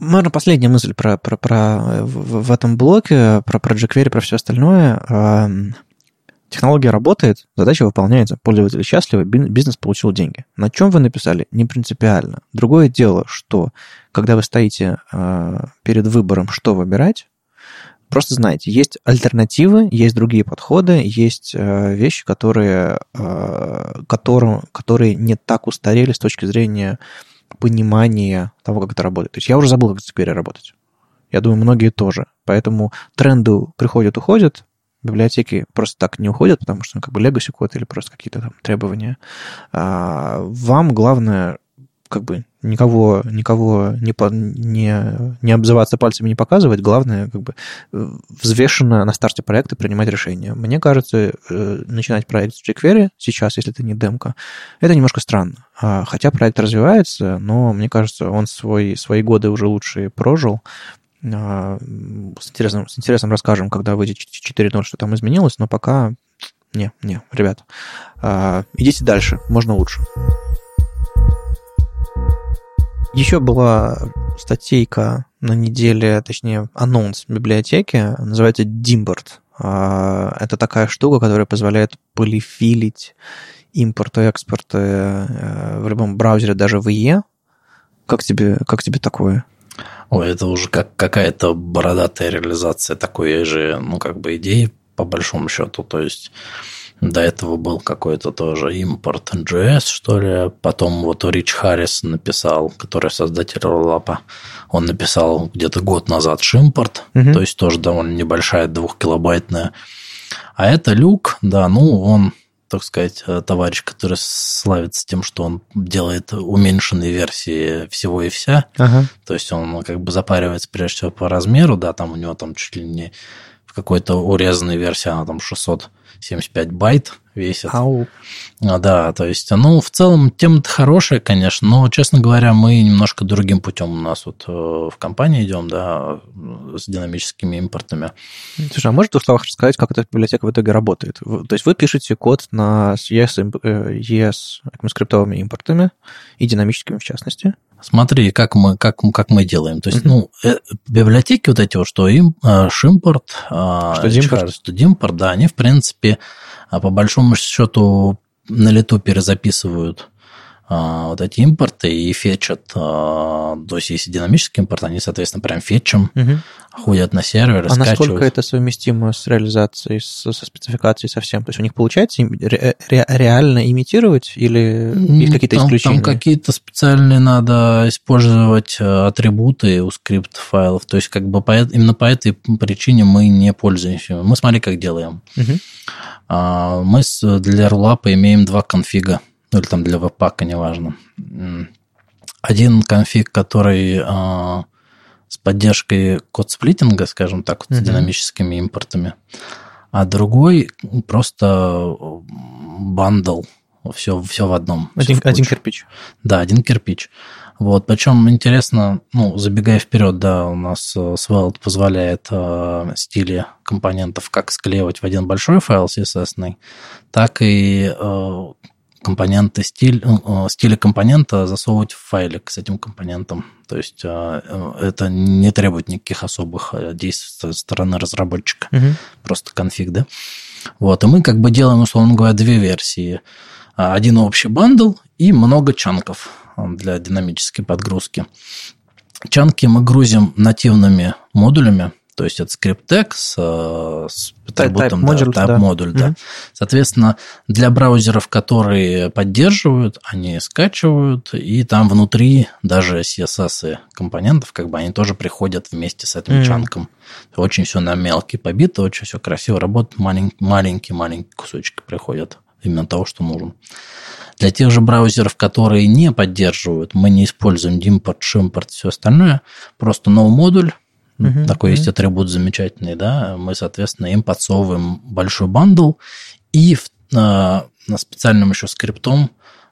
наверное, последняя мысль про, про, про в, в этом блоке, про, про jQuery, про все остальное. А, Технология работает, задача выполняется, пользователи счастливы, бизнес получил деньги. На чем вы написали? Не принципиально. Другое дело, что когда вы стоите э, перед выбором, что выбирать, просто знайте, есть альтернативы, есть другие подходы, есть э, вещи, которые, э, которым, которые не так устарели с точки зрения понимания того, как это работает. То есть я уже забыл, как теперь работать. Я думаю, многие тоже. Поэтому тренды приходят, уходят, библиотеки просто так не уходят, потому что ну, как бы legacy код или просто какие-то там требования. А вам главное как бы никого, никого не, не, не обзываться пальцами, не показывать. Главное, как бы взвешенно на старте проекта принимать решения. Мне кажется, э, начинать проект с jQuery сейчас, если это не демка, это немножко странно. А, хотя проект развивается, но мне кажется, он свой, свои годы уже лучше прожил. А, с интересом, с интересом расскажем, когда выйдет 4.0, что там изменилось, но пока не, не, ребят, а, идите дальше, можно лучше. Еще была статейка на неделе, точнее, анонс библиотеки, называется Dimbert. А, это такая штука, которая позволяет полифилить импорт и экспорт э, в любом браузере, даже в IE. Как тебе, как тебе такое? Ой, это уже как какая-то бородатая реализация такой же, ну, как бы идеи, по большому счету. То есть До этого был какой-то тоже импорт NGS, что ли. Потом вот Рич Харрис написал, который создатель Rollup, он написал где-то год назад шимпорт, угу. то есть тоже довольно небольшая двухкилобайтная. А это люк, да, ну, он так сказать, э, товарищ, который славится тем, что он делает уменьшенные версии всего и вся. Ага. То есть он как бы запаривается прежде всего по размеру, да, там у него там чуть ли не в какой-то урезанной версии она там 675 байт, весит. Ау. А, да, то есть, ну, в целом тема-то хорошая, конечно, но, честно говоря, мы немножко другим путем у нас вот э, в компании идем, да, с динамическими импортами. Слушай, а можешь в словах рассказать, как эта библиотека в итоге работает? То есть вы пишете код на ES, ES скриптовыми импортами и динамическими в частности? Смотри, как мы, как, как мы делаем. То есть, ну, э, библиотеки вот эти вот, что им, э, шимпорт, что димпорт, что димпорт, да, они, в принципе, а по большому счету на лету перезаписывают вот эти импорты и фетчат, а, то есть если динамический импорт, они, соответственно, прям фетчем, угу. ходят на сервер, А насколько это совместимо с реализацией, со, со спецификацией совсем? То есть у них получается ре, ре, реально имитировать или есть какие-то там, исключения? Там какие-то специальные надо использовать э, атрибуты у скрипт файлов, то есть как бы по, именно по этой причине мы не пользуемся. Мы смотри, как делаем. Угу. Мы для рулапа имеем два конфига – ну или там для веб-пака, неважно. Один конфиг, который э, с поддержкой code splitting'а, скажем так, вот, mm-hmm. с динамическими импортами, а другой просто бандл, все, все в одном. Один, в один кирпич. Да, один кирпич. Вот, причем интересно, ну, забегая вперед, да, у нас э, Svelte позволяет э, стили компонентов как склеивать в один большой файл CSS, так и э, компоненты стиль, ну, стиля компонента засовывать в файлик с этим компонентом. То есть э, э, это не требует никаких особых э, действий со стороны разработчика. Угу. Просто конфиг, да? Вот, и мы как бы делаем, условно говоря, две версии. Один общий бандл и много чанков для динамической подгрузки. Чанки мы грузим нативными модулями, то есть это скриптек с, э, с атрибутом type, да, да. module. Mm-hmm. Да. Соответственно, для браузеров, которые поддерживают, они скачивают, и там внутри даже CSS компонентов, как бы они тоже приходят вместе с этим mm-hmm. чанком. Очень все на мелкие побито, очень все красиво работает, маленькие-маленькие кусочки приходят именно того, что нужно. Для тех же браузеров, которые не поддерживают, мы не используем Dimport, Shimport, все остальное, просто новый модуль, Uh-huh, Такой uh-huh. есть атрибут замечательный, да. Мы, соответственно, им подсовываем большой бандл и в, на, на специальным еще скриптом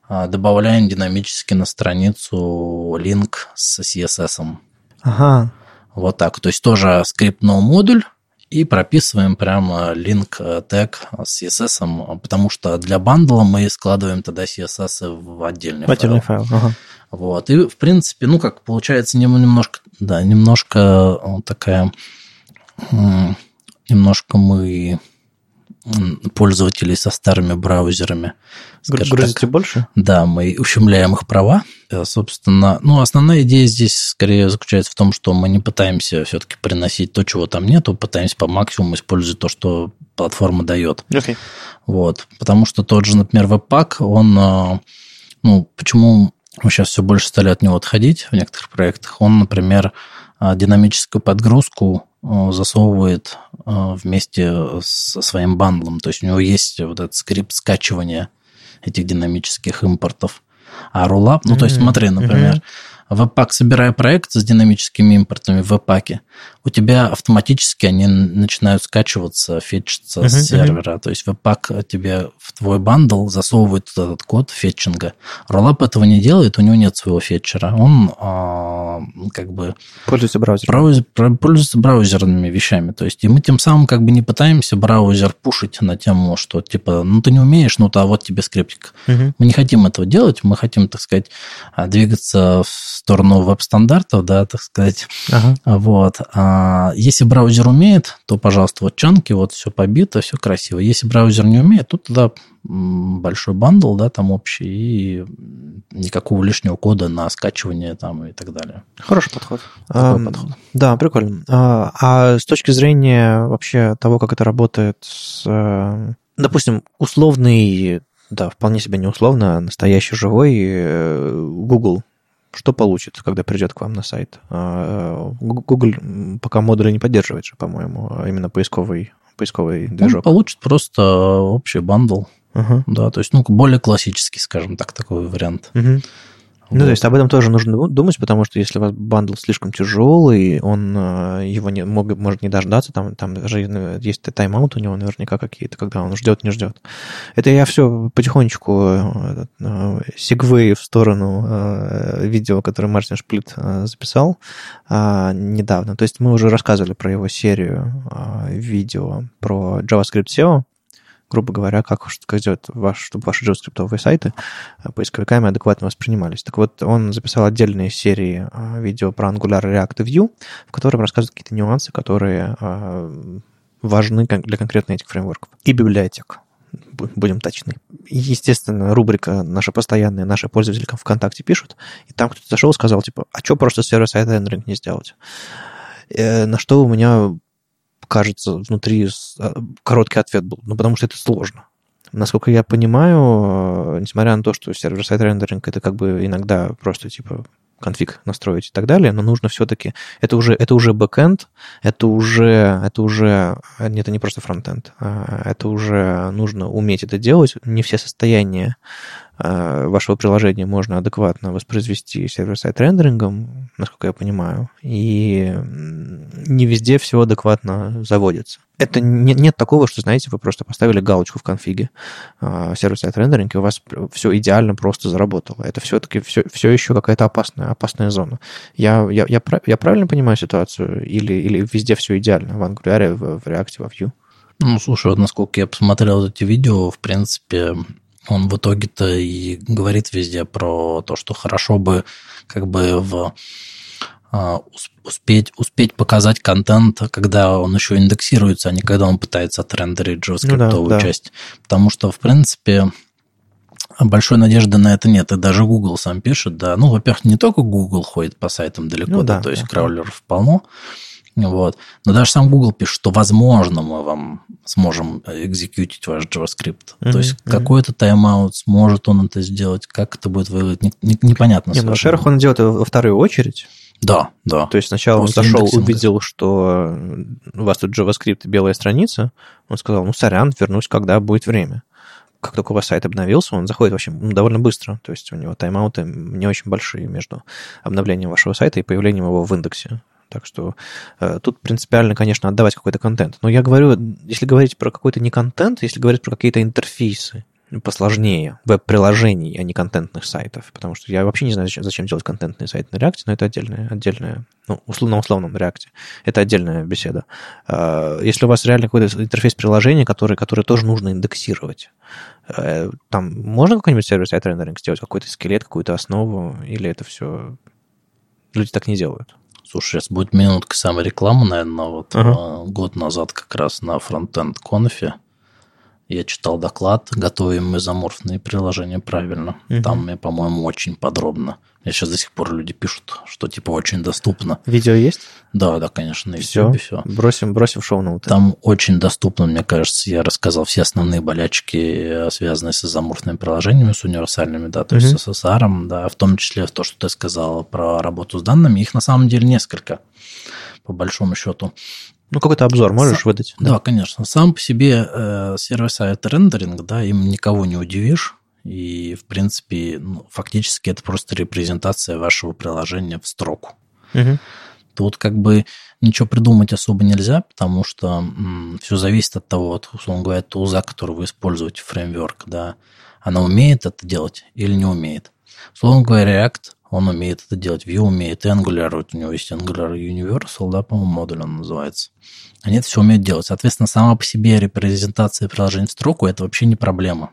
а, добавляем динамически на страницу линк с CSS. Ага. Вот так. То есть тоже скрипт no модуль, и прописываем прямо link тег с CSS, потому что для бандла мы складываем тогда CSS в отдельный, в отдельный файл. файл. Ага. Вот. И, в принципе, ну, как получается, немножко, да, немножко такая, немножко мы пользователей со старыми браузерами. Грузите так, больше? Да, мы ущемляем их права. Э, собственно, ну, основная идея здесь скорее заключается в том, что мы не пытаемся все-таки приносить то, чего там нету, пытаемся по максимуму использовать то, что платформа дает. Okay. Вот. Потому что тот же, например, веб-пак, он, э, ну, почему мы сейчас все больше стали от него отходить в некоторых проектах, он, например, э, динамическую подгрузку засовывает вместе со своим бандлом. То есть у него есть вот этот скрипт скачивания этих динамических импортов. А Rollup, ну, то есть смотри, например, mm-hmm. Webpack, собирая проект с динамическими импортами в Webpack, у тебя автоматически они начинают скачиваться, фетчиться uh-huh, с сервера. Uh-huh. То есть Webpack тебе в твой бандл засовывает этот код фетчинга. Rollup этого не делает, у него нет своего фетчера. Он а, как бы... Пользуется браузером. Браузер, пользуется браузерными вещами. То есть и мы тем самым как бы не пытаемся браузер пушить на тему, что типа, ну ты не умеешь, ну то а вот тебе скриптик. Uh-huh. Мы не хотим этого делать, мы хотим, так сказать, двигаться в сторону веб-стандартов, да, так сказать. Ага. Вот. А если браузер умеет, то, пожалуйста, вот чанки, вот все побито, все красиво. Если браузер не умеет, то тогда большой бандл, да, там общий, и никакого лишнего кода на скачивание там и так далее. Хороший подход. А, подход. Да, прикольно. А, а с точки зрения вообще того, как это работает с допустим, условный, да, вполне себе не условно, а настоящий живой э, Google что получит, когда придет к вам на сайт? А, Google пока модули не поддерживает же, по-моему, а именно поисковый, поисковый движок. Он получит просто общий бандл. Uh-huh. Да, то есть, ну, более классический, скажем так, такой вариант. Uh-huh. Ну, вот. то есть об этом тоже нужно думать, потому что если у вас бандл слишком тяжелый, он э, его не, мог, может не дождаться, там, там даже э, есть тайм-аут у него наверняка какие-то, когда он ждет, не ждет. Это я все потихонечку э, segue в сторону видео, которое Мартин Шплит записал недавно. То есть мы уже рассказывали про его серию видео про JavaScript SEO, грубо говоря, как, сделать, ваш, чтобы ваши JavaScript сайты э, поисковиками адекватно воспринимались. Так вот, он записал отдельные серии э, видео про Angular React и Vue, в котором рассказывает какие-то нюансы, которые э, важны для конкретно этих фреймворков. И библиотек будем точны. Естественно, рубрика наша постоянная, наши пользователи ВКонтакте пишут, и там кто-то зашел и сказал, типа, а что просто сервис-сайт рендеринг не сделать? На что у меня кажется, внутри а, короткий ответ был. Ну, потому что это сложно. Насколько я понимаю, э, несмотря на то, что server-side рендеринг это как бы иногда просто типа конфиг настроить и так далее, но нужно все-таки... Это уже, это уже бэкэнд, это уже, это уже... Это не просто фронтенд. А это уже нужно уметь это делать. Не все состояния Э, вашего приложения можно адекватно воспроизвести server-side рендерингом, насколько я понимаю, и не везде все адекватно заводится. Это не, нет такого, что, знаете, вы просто поставили галочку в конфиге э, сервер-сайт рендеринг, и у вас все идеально просто заработало. Это все-таки все, все еще какая-то опасная, опасная зона. Я, я, я, я правильно понимаю ситуацию? Или, или везде все идеально? В Angular, в, в React, во Vue? Ну, слушай, вот насколько я посмотрел эти видео, в принципе, он в итоге-то и говорит везде про то, что хорошо бы как бы в а, успеть, успеть показать контент, когда он еще индексируется, а не когда он пытается отрендерить JavaScript ну, да, часть. Да. Потому что, в принципе, большой надежды на это нет. И даже Google сам пишет, да. Ну, во-первых, не только Google ходит по сайтам далеко, ну, да, да, то есть да. краулеров полно. Вот. Но даже сам Google пишет, что возможно мы вам сможем экзекьютить ваш JavaScript. Mm-hmm. То есть mm-hmm. какой-то тайм-аут, сможет он это сделать, как это будет выглядеть, не, не, непонятно. Нет, ну, во-первых, он делает это во вторую очередь. Да, да. То есть сначала он зашел, увидел, что у вас тут JavaScript и белая страница, он сказал, ну, сорян, вернусь, когда будет время. Как только у вас сайт обновился, он заходит вообще ну, довольно быстро. То есть у него тайм-ауты не очень большие между обновлением вашего сайта и появлением его в индексе. Так что э, тут принципиально, конечно, отдавать какой-то контент. Но я говорю, если говорить про какой-то не контент, если говорить про какие-то интерфейсы, посложнее веб-приложений, а не контентных сайтов, потому что я вообще не знаю, зачем, зачем делать контентный сайт на React, но это отдельная, отдельная ну, условно, на условном React. Это отдельная беседа. Э, если у вас реально какой-то интерфейс приложения, который, который тоже нужно индексировать, э, там можно какой-нибудь сервис-сайт рендеринг сделать, какой-то скелет, какую-то основу, или это все люди так не делают? Слушай, сейчас будет минутка саморекламы, наверное, вот ага. год назад как раз на фронтенд конфе я читал доклад «Готовим изоморфные приложения правильно». Угу. Там мне, по-моему, очень подробно. Мне сейчас до сих пор люди пишут, что типа очень доступно. Видео есть? Да, да, конечно, все, все. Бросим, бросим в шоу-ноуты. Там очень доступно, мне кажется, я рассказал все основные болячки, связанные с изоморфными приложениями, с универсальными, да, то угу. есть с SSR, да, в том числе то, что ты сказал про работу с данными. Их на самом деле несколько, по большому счету. Ну, какой-то обзор можешь Сам, выдать? Да, да, конечно. Сам по себе э, сервис-сайт рендеринг, да, им никого не удивишь. И, в принципе, ну, фактически это просто репрезентация вашего приложения в строку. Угу. Тут как бы ничего придумать особо нельзя, потому что м, все зависит от того, от, условно говоря, тулза, который вы используете, фреймворк, да, она умеет это делать или не умеет. Условно говоря, React он умеет это делать. Vue умеет, Angular, вот у него есть Angular Universal, да, по-моему, модуль он называется. Они это все умеют делать. Соответственно, сама по себе репрезентация приложений в строку – это вообще не проблема.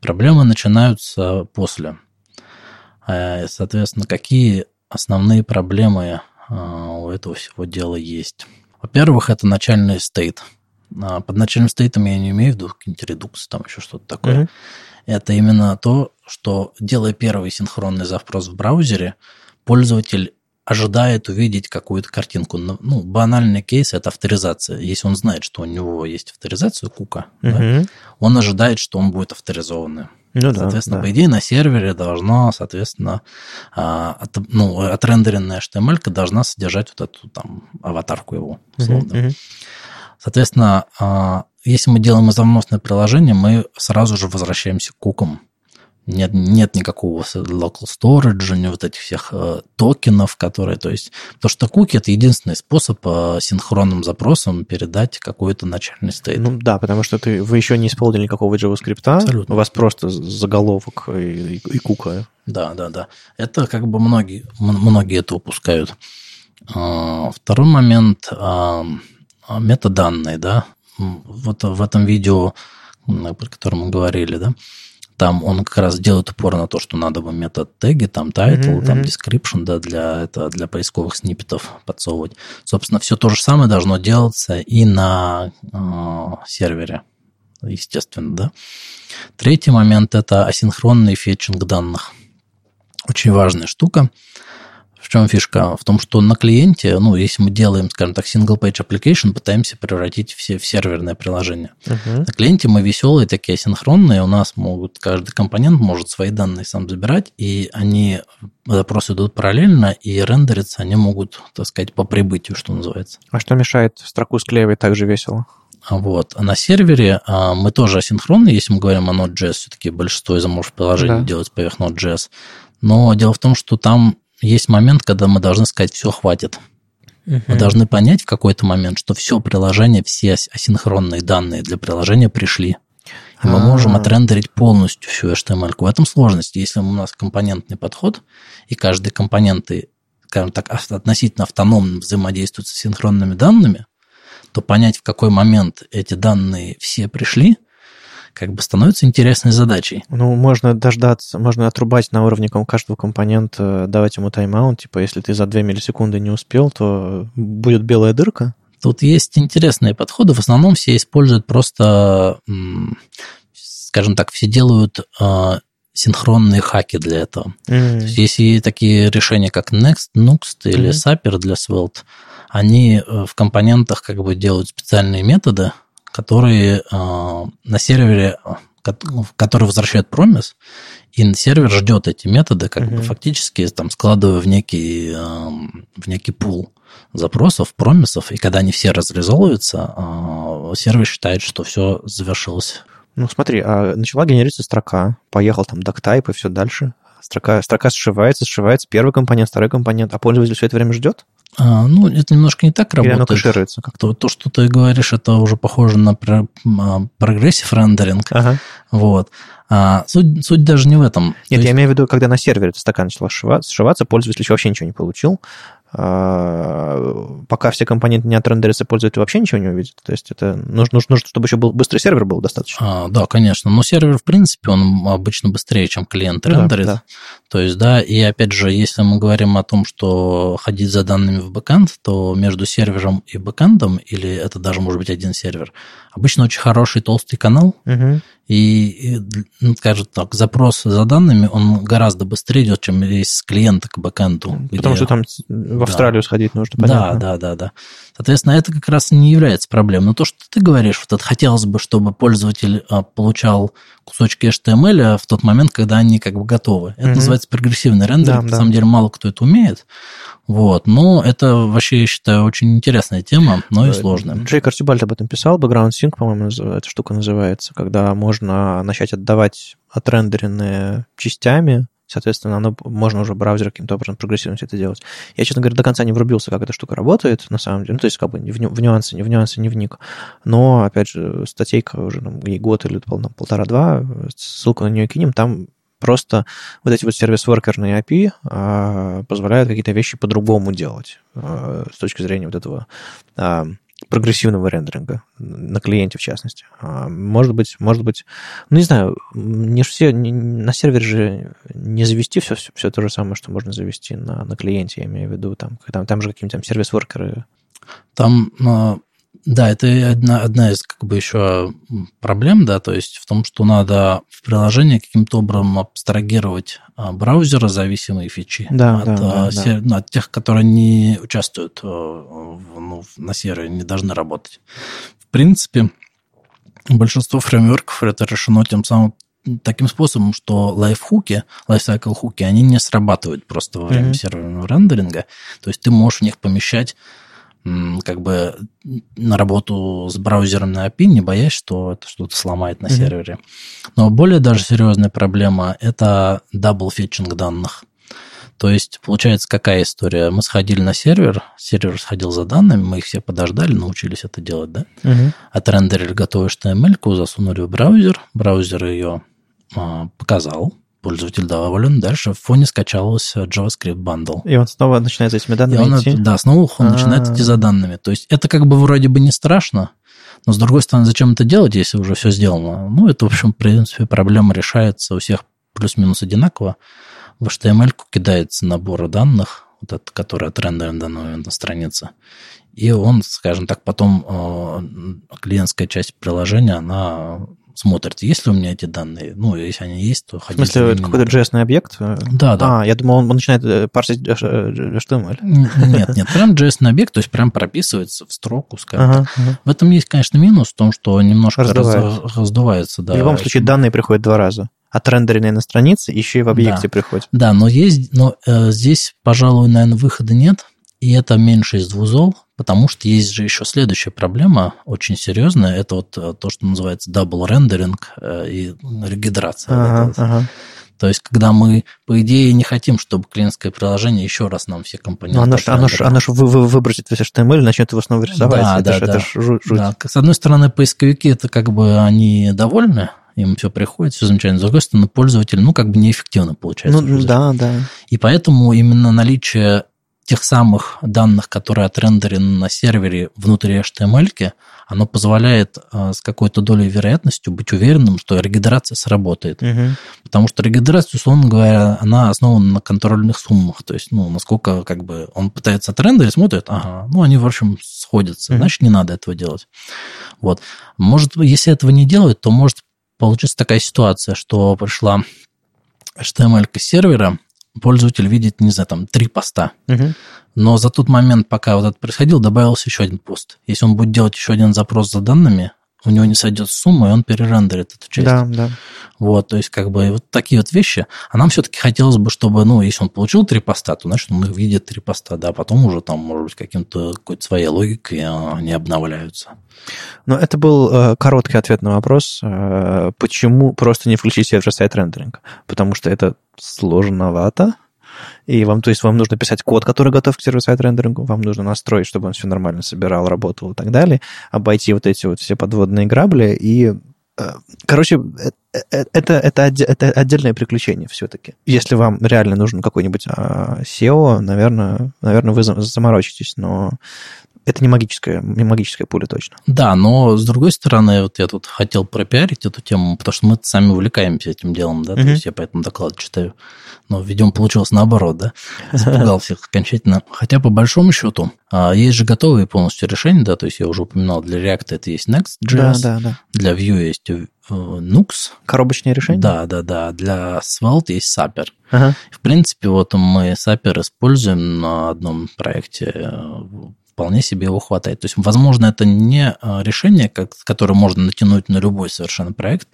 Проблемы начинаются после. Э, соответственно, какие основные проблемы э, у этого всего дела есть? Во-первых, это начальный стейт. А под начальным стейтом я не имею в виду какие-нибудь редуксы, там еще что-то такое. Mm-hmm. Это именно то, что делая первый синхронный запрос в браузере, пользователь ожидает увидеть какую-то картинку. Ну, ну, банальный кейс – это авторизация. Если он знает, что у него есть авторизация кука, угу. да, он ожидает, что он будет авторизованным. Ну, соответственно, да, по идее, на сервере должно, соответственно, а, от, ну, отрендеренная HTML должна содержать вот эту там аватарку его, условно. Uh-huh, uh-huh. Соответственно, а, если мы делаем изомносное приложение, мы сразу же возвращаемся к кукам. Нет, нет никакого local storage, не вот этих всех э, токенов, которые, то есть, то, что куки это единственный способ э, синхронным запросом передать какой-то начальный стейт. Ну да, потому что ты, вы еще не исполнили никакого JavaScript, Абсолютно. у вас просто заголовок и, и, и кука. Да, да, да. Это как бы многие, многие это упускают. А, второй момент а, метаданные, да. Вот в этом видео, про котором мы говорили, да, там он как раз делает упор на то, что надо бы метод теги, там title, mm-hmm. там description, да, для, это, для поисковых сниппетов подсовывать. Собственно, все то же самое должно делаться и на э, сервере, естественно, да. Третий момент – это асинхронный фетчинг данных. Очень важная штука чем фишка? В том, что на клиенте, ну, если мы делаем, скажем так, single-page application, пытаемся превратить все в серверное приложение. Uh-huh. На клиенте мы веселые, такие асинхронные, у нас могут, каждый компонент может свои данные сам забирать, и они, запросы идут параллельно, и рендериться они могут, так сказать, по прибытию, что называется. А что мешает строку склеивать так же весело? Вот. А на сервере а, мы тоже асинхронные, если мы говорим о Node.js, все-таки большинство из приложений да. делать поверх Node.js. Но дело в том, что там есть момент, когда мы должны сказать, все, хватит. Мы должны понять в какой-то момент, что все приложение, все асинхронные данные для приложения пришли. И мы можем а. отрендерить полностью всю HTML. В этом сложность. Если у нас компонентный подход, и каждый компоненты, скажем так, относительно автономно взаимодействуют с синхронными данными, то понять, в какой момент эти данные все пришли – как бы становится интересной задачей. Ну, можно дождаться, можно отрубать на уровне каждого компонента, давать ему тайм-аут, типа, если ты за 2 миллисекунды не успел, то будет белая дырка. Тут есть интересные подходы, в основном все используют просто, скажем так, все делают а, синхронные хаки для этого. Mm-hmm. То есть, если такие решения, как Next, Nuxt или mm-hmm. Sapper для Svelte, они э, в компонентах как бы делают специальные методы, которые э, на сервере, который возвращает промис, и сервер ждет эти методы, как uh-huh. бы фактически там складывая в некий, э, в некий пул запросов, промисов, и когда они все разрезовываются, э, сервер считает, что все завершилось. Ну, смотри, а начала генерироваться строка, поехал там doctype и все дальше. Строка, строка сшивается, сшивается, первый компонент, второй компонент, а пользователь все это время ждет? А, ну, это немножко не так работает. Или оно кэшируется как-то? То, что ты говоришь, это уже похоже на а, progressive rendering. Ага. Вот. А, суть, суть даже не в этом. Нет, То я имею в виду, когда на сервере строка начала сшиваться, сшиваться, пользователь еще вообще ничего не получил. А, пока все компоненты не отрендерятся, пользователь вообще ничего не увидит. То есть это нужно, нужно чтобы еще был быстрый сервер был достаточно. А, да, конечно. Но сервер, в принципе, он обычно быстрее, чем клиент ну, рендерит. Да, да. То есть, да, и опять же, если мы говорим о том, что ходить за данными в бэкэнд, то между сервером и бэкэндом, или это даже может быть один сервер, обычно очень хороший толстый канал, угу. И, ну, скажем так, запрос за данными, он гораздо быстрее идет, чем с клиента к бэкэнду. Потому где... что там в Австралию да. сходить нужно, понятно. Да, да, да, да. Соответственно, это как раз не является проблемой. Но то, что ты говоришь, вот это хотелось бы, чтобы пользователь а, получал кусочки HTML в тот момент, когда они как бы готовы. Это mm-hmm. называется прогрессивный рендер. Да, На да. самом деле мало кто это умеет. Вот. Но это вообще, я считаю, очень интересная тема, но и э, сложная. Джейк Арчибальд об этом писал, Background Sync, по-моему, эта штука называется, когда можно начать отдавать отрендеренные частями Соответственно, оно, можно уже браузер каким-то образом прогрессивно все это делать. Я, честно говоря, до конца не врубился, как эта штука работает, на самом деле. Ну, то есть, как бы в, в нюансы, не в нюансы не вник. Но, опять же, статейка уже там, ей год или пол, полтора-два, ссылку на нее кинем, там просто вот эти вот сервис-воркерные API а, позволяют какие-то вещи по-другому делать а, с точки зрения вот этого а, прогрессивного рендеринга на клиенте, в частности. А, может быть, может быть, ну, не знаю, не все, не, на сервере же не завести все, все, все то же самое, что можно завести на, на клиенте, я имею в виду, там, там, там же какие-нибудь там сервис-воркеры. Там, а, Да, это одна, одна из как бы еще проблем, да, то есть в том, что надо в приложении каким-то образом абстрагировать а, браузера зависимые фичи да, от, да, да, а, сер... ну, от тех, которые не участвуют в, ну, на сервере, не должны работать. В принципе, большинство фреймворков это решено тем самым таким способом, что лайфхуки, лайфсайкл хуки, они не срабатывают просто во время mm-hmm. серверного рендеринга. То есть ты можешь в них помещать как бы на работу с браузером на API, не боясь, что это что-то сломает на mm-hmm. сервере. Но более даже серьезная проблема – это double fetching данных. То есть, получается, какая история? Мы сходили на сервер, сервер сходил за данными, мы их все подождали, научились это делать, да? Угу. Отрендерили готовую HTML, засунули в браузер, браузер ее а, показал, пользователь доволен. Дальше в фоне скачался JavaScript bundle. И он снова начинает за этими данными он, идти? Да, снова он А-а-а. начинает идти за данными. То есть это как бы вроде бы не страшно, но с другой стороны, зачем это делать, если уже все сделано? Ну, это, в общем, в принципе, проблема решается у всех плюс-минус одинаково. В HTML кидается набор данных, вот этот, который отрендерен на данный момент на странице. И он, скажем так, потом э, клиентская часть приложения, она смотрит, есть ли у меня эти данные. Ну, если они есть, то ходить. В смысле, какой-то JS объект? Да, да. А, я думал, он начинает э, парсить HTML. Нет, нет, прям JS объект, то есть прям прописывается в строку, скажем ага. Ага. В этом есть, конечно, минус в том, что немножко раздувается. Раз, раздувается да. В любом случае, данные приходят два раза отрендеренные на странице, еще и в объекте да. приходят. Да, но есть, но э, здесь, пожалуй, наверное, выхода нет, и это меньше из двух зол, потому что есть же еще следующая проблема, очень серьезная, это вот э, то, что называется double rendering э, и регидрация. Ага, ага. То есть, когда мы, по идее, не хотим, чтобы клиентское приложение еще раз нам все компоненты... Но оно же оно ж, оно ж вы, вы, выбросит весь HTML и начнет его снова рисовать. Да, это да, ж, да. Это ж жуть. да. С одной стороны, поисковики, это как бы они довольны, им все приходит, все замечательно. С другой стороны, пользователь, ну, как бы неэффективно получается. Ну, да, да. И поэтому именно наличие тех самых данных, которые отрендерены на сервере внутри HTML, оно позволяет э, с какой-то долей вероятностью быть уверенным, что регенерация сработает. Угу. Потому что регенерация, условно говоря, она основана на контрольных суммах. То есть, ну, насколько как бы он пытается отрендерить, смотрит, ага, ну, они, в общем, сходятся. Угу. Значит, не надо этого делать. Вот. Может, если этого не делать, то может получиться такая ситуация, что пришла HTML сервера, пользователь видит, не знаю, там, три поста. Угу. Но за тот момент, пока вот это происходило, добавился еще один пост. Если он будет делать еще один запрос за данными, у него не сойдет сумма, и он перерендерит эту часть. Да, да. Вот, то есть, как бы, вот такие вот вещи. А нам все-таки хотелось бы, чтобы, ну, если он получил три поста, то, значит, он их видит три поста, да, а потом уже там, может быть, каким-то какой-то своей логикой а, они обновляются. Но это был э, короткий ответ на вопрос, э, почему просто не включить сервер-сайт рендеринг. Потому что это сложновато, и вам, то есть вам нужно писать код, который готов к сервер-сайт рендерингу, вам нужно настроить, чтобы он все нормально собирал, работал и так далее, обойти вот эти вот все подводные грабли и э, Короче, э, э, это, это, это отдельное приключение все-таки. Если вам реально нужен какой-нибудь а, SEO, наверное, наверное, вы заморочитесь, но это не магическая, не магическая пуля точно. Да, но с другой стороны, вот я тут хотел пропиарить эту тему, потому что мы сами увлекаемся этим делом, да, uh-huh. то есть я поэтому доклад читаю. Но, видимо, получилось наоборот, да, запугал всех окончательно. Хотя, по большому счету, а, есть же готовые полностью решения, да, то есть я уже упоминал, для React это есть Next.js, да, да, да. для Vue есть э, Nux. Коробочное решение? Да, да, да. Для Svelte есть Sapper. Ага. В принципе, вот мы Sapper используем на одном проекте э, вполне себе его хватает. То есть, возможно, это не а, решение, как, которое можно натянуть на любой совершенно проект,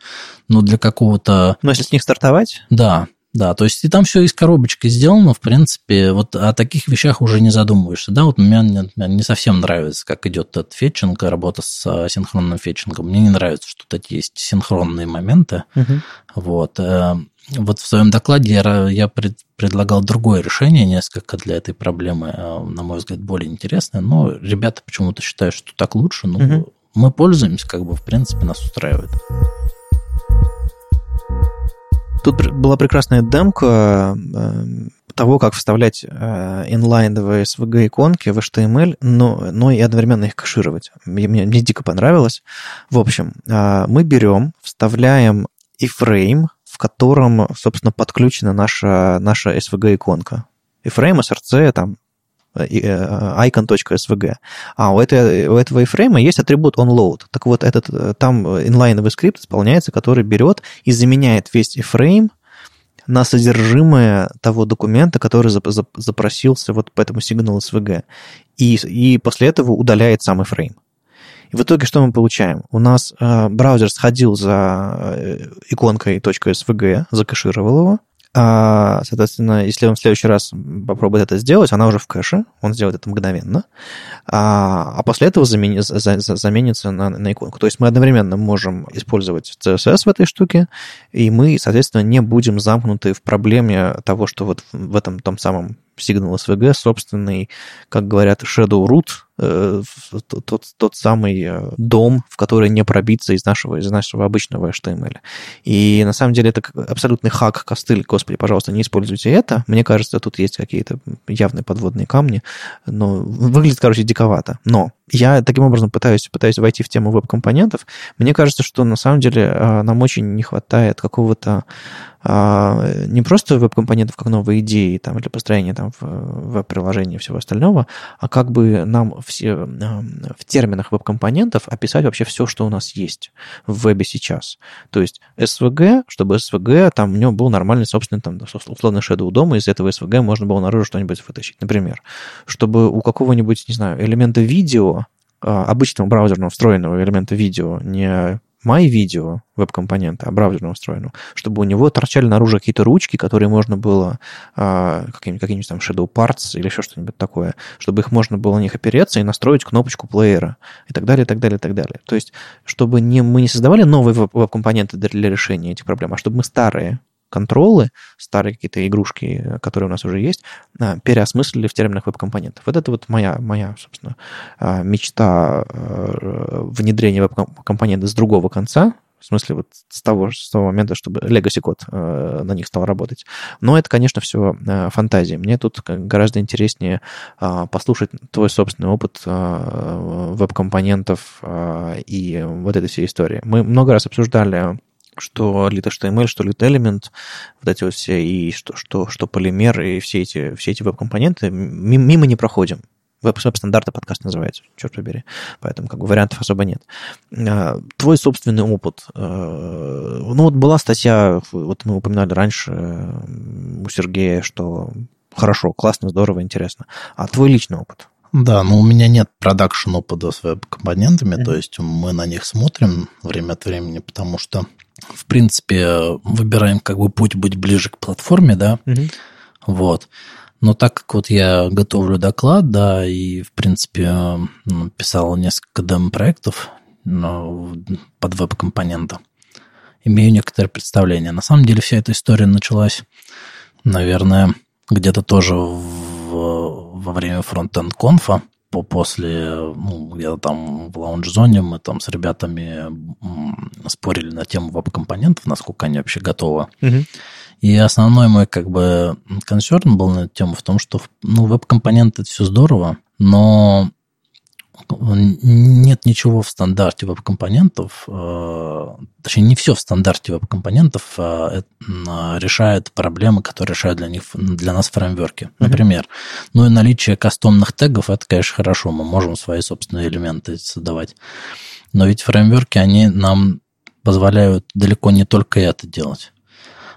но для какого-то... Но если с них стартовать? Да, да, то есть и там все из коробочки сделано, в принципе, вот о таких вещах уже не задумываешься. Да, вот мне, мне не совсем нравится, как идет этот фетчинг, работа с а, синхронным фетчингом. Мне не нравится, что тут есть синхронные моменты. Угу. Вот. Э, вот в своем докладе я, я пред, предлагал другое решение несколько для этой проблемы, э, на мой взгляд, более интересное, но ребята почему-то считают, что так лучше. Ну, угу. мы пользуемся, как бы, в принципе, нас устраивает. Тут была прекрасная демка э, того, как вставлять инлайновые SVG иконки в HTML, но, но и одновременно их кэшировать. Мне, мне, дико понравилось. В общем, э, мы берем, вставляем iframe в котором, собственно, подключена наша, наша SVG-иконка. И фрейм, SRC, там, icon.svg. А у, этой, у этого iframe есть атрибут onload. Так вот, этот, там инлайновый скрипт исполняется, который берет и заменяет весь iframe на содержимое того документа, который запросился вот по этому сигналу SVG. И, и после этого удаляет самый фрейм. И в итоге что мы получаем? У нас э, браузер сходил за э, иконкой .svg, закэшировал его, а, соответственно, если он в следующий раз попробует это сделать, она уже в кэше, он сделает это мгновенно, а, а после этого замени, за, за, заменится на, на иконку. То есть мы одновременно можем использовать CSS в этой штуке, и мы, соответственно, не будем замкнуты в проблеме того, что вот в этом том самом Signal SVG собственный, как говорят, shadow root, тот, тот самый э, дом, в который не пробиться из нашего, из нашего обычного HTML. И на самом деле это абсолютный хак, костыль. Господи, пожалуйста, не используйте это. Мне кажется, тут есть какие-то явные подводные камни. Но выглядит, короче, диковато. Но я таким образом пытаюсь, пытаюсь войти в тему веб-компонентов. Мне кажется, что на самом деле э, нам очень не хватает какого-то не просто веб-компонентов как новые идеи там, для построения там, веб-приложения и всего остального, а как бы нам все, в терминах веб-компонентов описать вообще все, что у нас есть в вебе сейчас. То есть SVG, чтобы SVG, там у него был нормальный собственный, там, условно, Shadow DOM, и из этого SVG можно было наружу что-нибудь вытащить. Например, чтобы у какого-нибудь, не знаю, элемента видео, а, обычного браузерного встроенного элемента видео, не My Video веб-компонента, браузерно устроенного, чтобы у него торчали наружу какие-то ручки, которые можно было, а, какие-нибудь, какие-нибудь там Shadow Parts или еще что-нибудь такое, чтобы их можно было на них опереться и настроить кнопочку плеера и так далее, и так далее, и так далее. То есть, чтобы не, мы не создавали новые веб-компоненты для решения этих проблем, а чтобы мы старые контролы, старые какие-то игрушки, которые у нас уже есть, а, переосмыслили в терминах веб-компонентов. Вот это вот моя, моя собственно, а, мечта а, внедрения веб-компонента с другого конца, в смысле вот с того, с того момента, чтобы legacy код на них стал работать. Но это, конечно, все фантазии. Мне тут гораздо интереснее послушать твой собственный опыт веб-компонентов и вот этой всей истории. Мы много раз обсуждали что lit.html, что lit-element, вот эти вот все, и что, что, что полимер, и все эти, все эти веб-компоненты, мимо не проходим. Веб-стандарты подкаст называется, черт побери. Поэтому как бы вариантов особо нет. А, твой собственный опыт. А, ну вот была статья, вот мы упоминали раньше у Сергея, что хорошо, классно, здорово, интересно. А твой личный опыт? Да, но у меня нет продакшн опыта с веб-компонентами, mm-hmm. то есть мы на них смотрим время от времени, потому что в принципе, выбираем как бы путь быть ближе к платформе, да, угу. вот. Но так как вот я готовлю доклад, да, и, в принципе, ну, писал несколько демо-проектов под веб-компонента, имею некоторое представление. На самом деле вся эта история началась, наверное, где-то тоже в, во время фронт-энд конфа, после, ну, где-то там в лаунж-зоне мы там с ребятами спорили на тему веб-компонентов, насколько они вообще готовы. Угу. И основной мой как бы консерн был на эту тему в том, что ну, веб-компоненты это все здорово, но нет ничего в стандарте веб-компонентов, э, точнее, не все в стандарте веб-компонентов э, решает проблемы, которые решают для, них, для нас фреймворки. Например, mm-hmm. ну и наличие кастомных тегов, это, конечно, хорошо, мы можем свои собственные элементы создавать. Но ведь фреймворки, они нам позволяют далеко не только это делать.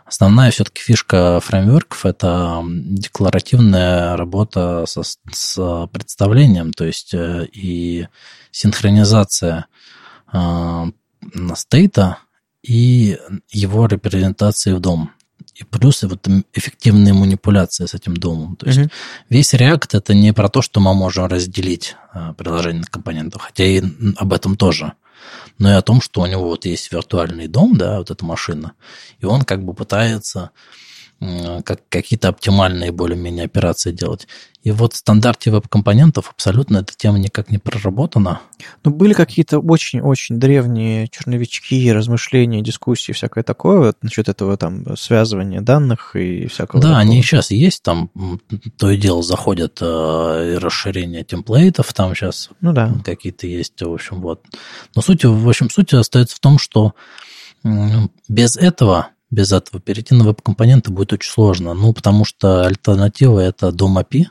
Основная все-таки фишка фреймворков – это декларативная работа со, с представлением, то есть э, и синхронизация э, стейта и его репрезентации в дом. И плюс вот эффективные манипуляции с этим домом. То есть uh-huh. весь React это не про то, что мы можем разделить э, приложение на компоненты, хотя и об этом тоже но и о том, что у него вот есть виртуальный дом, да, вот эта машина, и он как бы пытается как, какие-то оптимальные более-менее операции делать. И вот в стандарте веб-компонентов абсолютно эта тема никак не проработана. Ну, были какие-то очень-очень древние черновички, размышления, дискуссии, всякое такое вот, насчет этого там связывания данных и всякого Да, такого. они сейчас есть, там то и дело заходят э, расширения темплейтов, там сейчас ну, да. какие-то есть, в общем, вот. Но суть, в общем, суть остается в том, что без этого без этого перейти на веб-компоненты будет очень сложно. Ну, потому что альтернатива – это DOM API,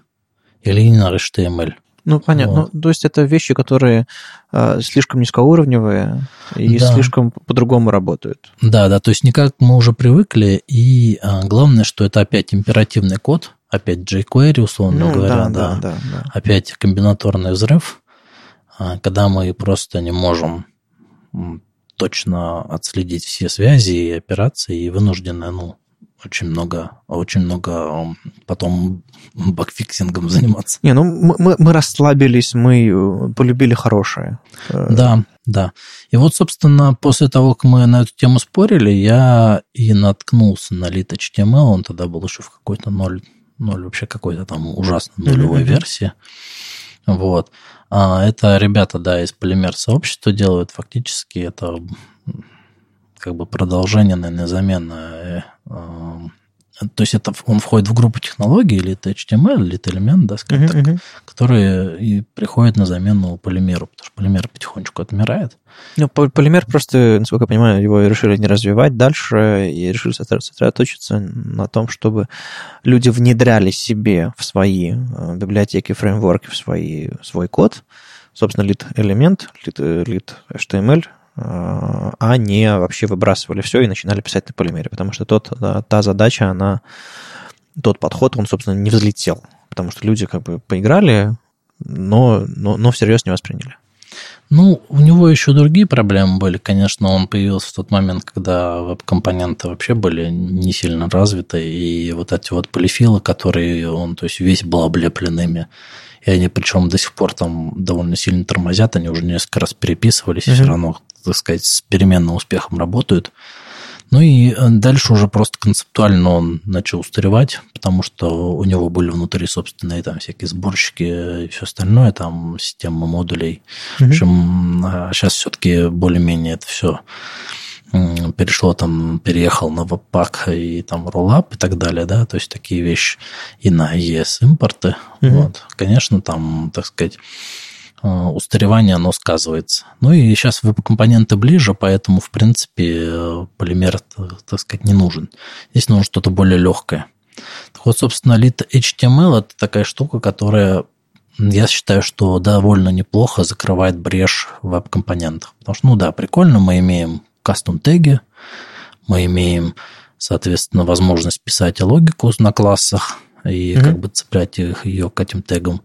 или inner HTML. Ну, понятно. Вот. Ну, то есть это вещи, которые э, слишком низкоуровневые и да. слишком по-другому работают. Да, да, то есть никак мы уже привыкли, и э, главное, что это опять императивный код, опять jQuery, условно ну, говоря, да, да, да, да. опять комбинаторный взрыв, э, когда мы просто не можем точно отследить все связи и операции, и вынуждены, ну, очень много, очень много потом бакфиксингом заниматься. Не, ну мы, мы расслабились, мы э, полюбили хорошее. Э, да, да. И вот, собственно, после того, как мы на эту тему спорили, я и наткнулся на lit HTML, он тогда был еще в какой-то ноль, ноль вообще какой-то там ужасной нулевой mm-hmm. версии. Вот. А это ребята, да, из полимер сообщества делают. Фактически это как бы продолжение, наверное, замена. Э, то есть это он входит в группу технологий, или это HTML, или это элемент, да, скажем uh-huh, так, uh-huh. которые и приходят на замену полимеру, потому что полимер потихонечку отмирает. Ну, полимер просто, насколько я понимаю, его решили не развивать дальше и решили сосредоточиться на том, чтобы люди внедряли себе в свои э, библиотеки, фреймворки, в свои, свой код, собственно, лид элемент, лид, лид HTML, а не вообще выбрасывали все и начинали писать на полимере, потому что тот, та задача, она, тот подход, он, собственно, не взлетел, потому что люди как бы поиграли, но, но, но всерьез не восприняли. Ну, у него еще другие проблемы были. Конечно, он появился в тот момент, когда веб-компоненты вообще были не сильно развиты, и вот эти вот полифилы, которые он, то есть весь был облеплен ими, и они причем до сих пор там довольно сильно тормозят, они уже несколько раз переписывались, mm-hmm. и все равно так сказать, с переменным успехом работают. Ну и э, дальше уже просто концептуально он начал устаревать, потому что у него были внутри собственные там всякие сборщики и все остальное, там система модулей. Mm-hmm. В общем, сейчас а все-таки более-менее это все перешло там, переехал на веб-пак и там роллап и так далее, да, то есть такие вещи и на ES импорты. Mm-hmm. Вот. Конечно, там, так сказать, Э, устаревание, оно сказывается. Ну и сейчас веб-компоненты ближе, поэтому, в принципе, полимер, так сказать, не нужен. Здесь нужно что-то более легкое. Так вот, собственно, Lit HTML – это такая штука, которая, я считаю, что довольно неплохо закрывает брешь в веб-компонентах. Потому что, ну да, прикольно, мы имеем кастом-теги, мы имеем, соответственно, возможность писать логику на классах, и mm-hmm. как бы цеплять их, ее к этим тегам.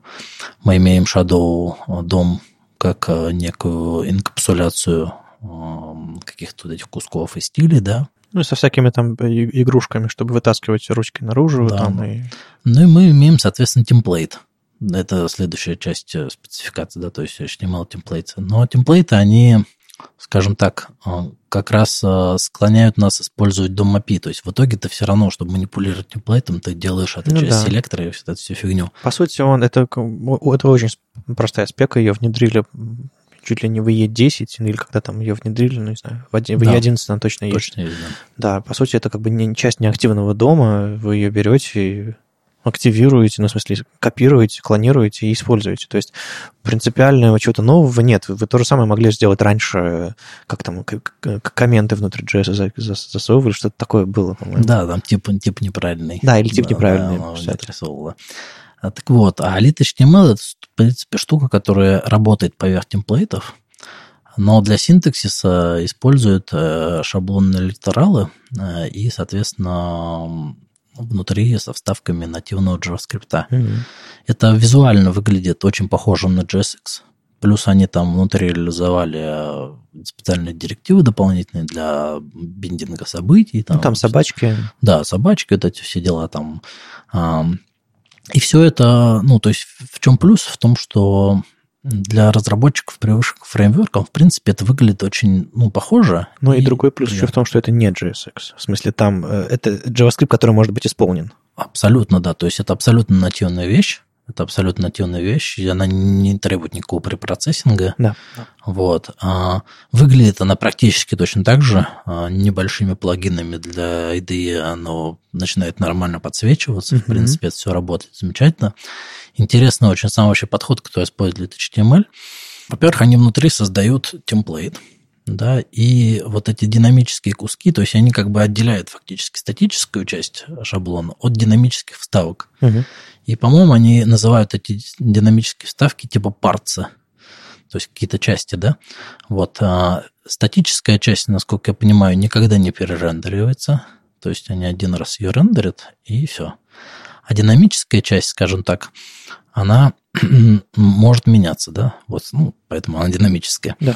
Мы имеем Shadow дом как э, некую инкапсуляцию эм, каких-то вот этих кусков и стилей, да. Ну, и со всякими там игрушками, чтобы вытаскивать ручки наружу. Да. Там, и... Ну, и мы имеем, соответственно, темплейт. Это следующая часть э, спецификации, да, то есть HTML темплейты. Но темплейты, они скажем так, э, как раз э, склоняют нас использовать дом API. То есть в итоге-то все равно, чтобы манипулировать темплейтом, ты делаешь эту ну, часть да. селектора и всю эту всю фигню. По сути, он это, это очень простая спека, ее внедрили чуть ли не в E10, или когда там ее внедрили, ну, не знаю, в, E11 да. она точно есть. Точно есть, да. Да, по сути, это как бы не часть неактивного дома, вы ее берете и активируете, ну, в смысле, копируете, клонируете и используете. То есть принципиального чего-то нового нет. Вы то же самое могли сделать раньше, как там, комменты внутри JS засовывали, что-то такое было, по-моему. Да, там тип, тип неправильный. Да, или тип да, неправильный. Да, а, так вот, а Elite HTML это, в принципе, штука, которая работает поверх темплейтов, но для синтаксиса используют э, шаблонные литералы э, и, соответственно, внутри со вставками нативного JavaScript. Mm-hmm. Это визуально выглядит очень похоже на JSX. Плюс они там внутри реализовали э, специальные директивы дополнительные для биндинга событий. Там, ну, там собачки. Да, собачки, вот эти все дела там. И все это, ну, то есть в чем плюс? В том, что для разработчиков привычных к фреймворкам, в принципе, это выглядит очень ну, похоже. Ну и, и другой плюс еще в том, что это не JSX. В смысле, там э, это JavaScript, который может быть исполнен. Абсолютно, да. То есть это абсолютно нативная вещь. Это абсолютно нативная вещь, и она не требует никакого препроцессинга. Да. Вот. А выглядит она практически точно так же. А небольшими плагинами для IDE оно начинает нормально подсвечиваться. Mm-hmm. В принципе, это все работает замечательно. Интересный очень сам вообще подход, который использует HTML. Во-первых, они внутри создают темплейт. да, и вот эти динамические куски, то есть они как бы отделяют фактически статическую часть шаблона от динамических вставок. Мгм. И, по-моему, они называют эти динамические вставки типа парца, то есть какие-то части, да. Вот. А статическая часть, насколько я понимаю, никогда не перерендеривается, то есть они один раз ее рендерят, и все. А динамическая часть, скажем так, она может меняться, да, вот, ну, поэтому она динамическая. Да.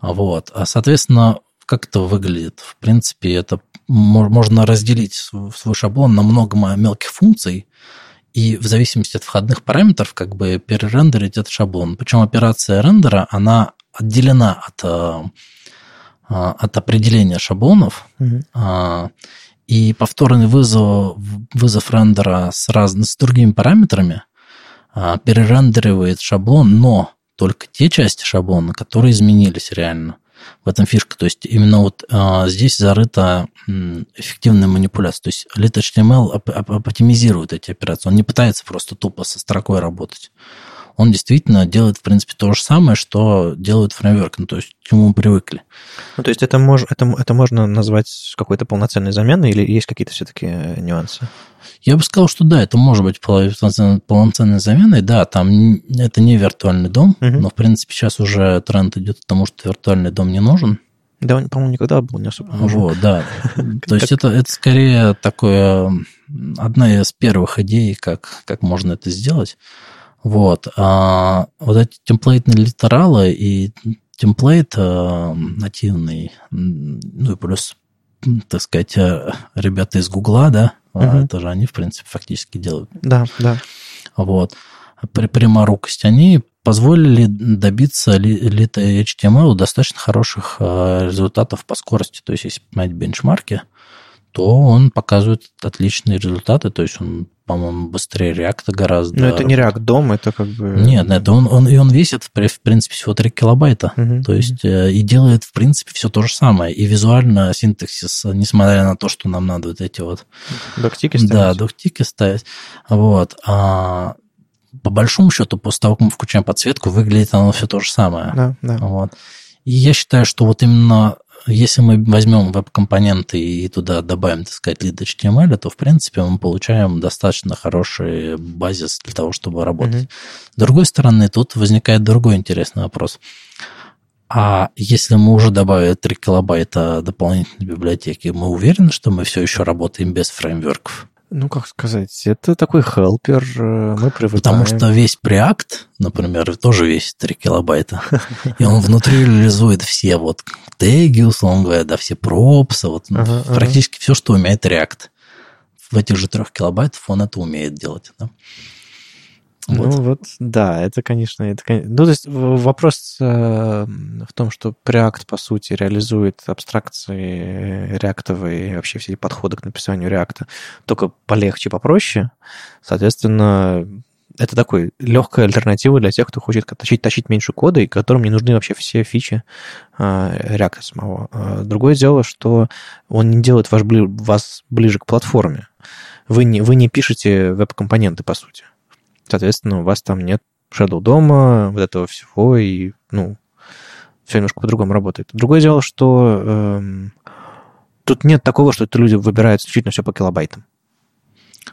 Вот. А, соответственно, как это выглядит? В принципе, это мо- можно разделить св- свой шаблон на много мелких функций, и в зависимости от входных параметров как бы перерендерить этот шаблон. Причем операция рендера, она отделена от, а, а, от определения шаблонов, Мгм. И повторный вызов, вызов рендера с, раз, с другими параметрами а, перерендеривает шаблон, но только те части шаблона, которые изменились реально. В этом фишка. То есть именно вот а, здесь зарыта м, эффективная манипуляция. То есть Lit оп- оп- оптимизирует эти операции. Он не пытается просто тупо со строкой работать. Он действительно делает, в принципе, то же самое, что делают фреймворк, ну, то есть к чему мы привыкли. Ну, то есть это, мож, это, это можно назвать какой-то полноценной заменой или есть какие-то все-таки нюансы? Я бы сказал, что да, это может быть полноценной, полноценной заменой. Да, там это не виртуальный дом, Мгм. но, в принципе, сейчас уже тренд идет к тому, что виртуальный дом не нужен. Да, он, по-моему, никогда был не особо нужен. Вот, да. То есть это, это скорее такое, одна из первых идей, как, как можно это сделать. Вот. А вот эти темплейтные литералы и темплейт а, нативный, ну и плюс, так сказать, а, ребята из Гугла, да, Мгм. это же они, в принципе, фактически делают Да, да. вот, при пряморукость, они позволили добиться ли- лита HTML достаточно хороших э, результатов по скорости. То есть, если посмотреть бенчмарки, то он показывает отличные результаты. То есть, он, по-моему, быстрее реакта гораздо. Но это не React дом, это как бы... Нет, это он, он, и он весит, в при- в принципе, всего 3 килобайта. Мгм. То есть, э, и делает, в принципе, все то же самое. И визуально синтаксис, несмотря на то, что нам надо вот эти вот Доктики да, ставить? дуктики ставить. Вот. А по большому счету, после того, как мы включаем подсветку, выглядит оно все то же самое. Да, да. Вот. И я считаю, что вот именно если мы возьмем веб-компоненты и туда добавим, так сказать, lead HTML, то, в принципе, мы получаем достаточно хороший базис для того, чтобы работать. Мгм. С другой стороны, тут возникает другой интересный вопрос. А если мы уже добавили 3 килобайта дополнительной библиотеки, мы уверены, что мы все еще работаем без фреймворков? Ну, как сказать, это такой хелпер, э, мы привыкаем. Потому что весь Preact, например, тоже весит 3 килобайта. И он внутри реализует все вот теги, условно говоря, да, все пропсы, вот ну, ага. практически все, что умеет React. В этих же 3 килобайтах он это умеет делать. Да? Ну Вот. вот, да, это, конечно, это, ну, то есть вопрос э, в том, что Preact, по сути, реализует абстракции реактовые, и вообще все эти подходы к написанию реакта, только полегче, попроще. Соответственно, это такой легкая альтернатива для тех, кто хочет тащить, тащить меньше кода, и которым не нужны вообще все фичи э, React самого. А Другое дело, что он не делает ваш, вас ближе к платформе. Вы не, вы не пишете веб-компоненты, по сути. Соответственно, у вас там нет Shadow дома, вот этого всего, и, ну, все немножко по-другому работает. Другое дело, что эм, тут нет такого, что это люди выбирают исключительно все по килобайтам.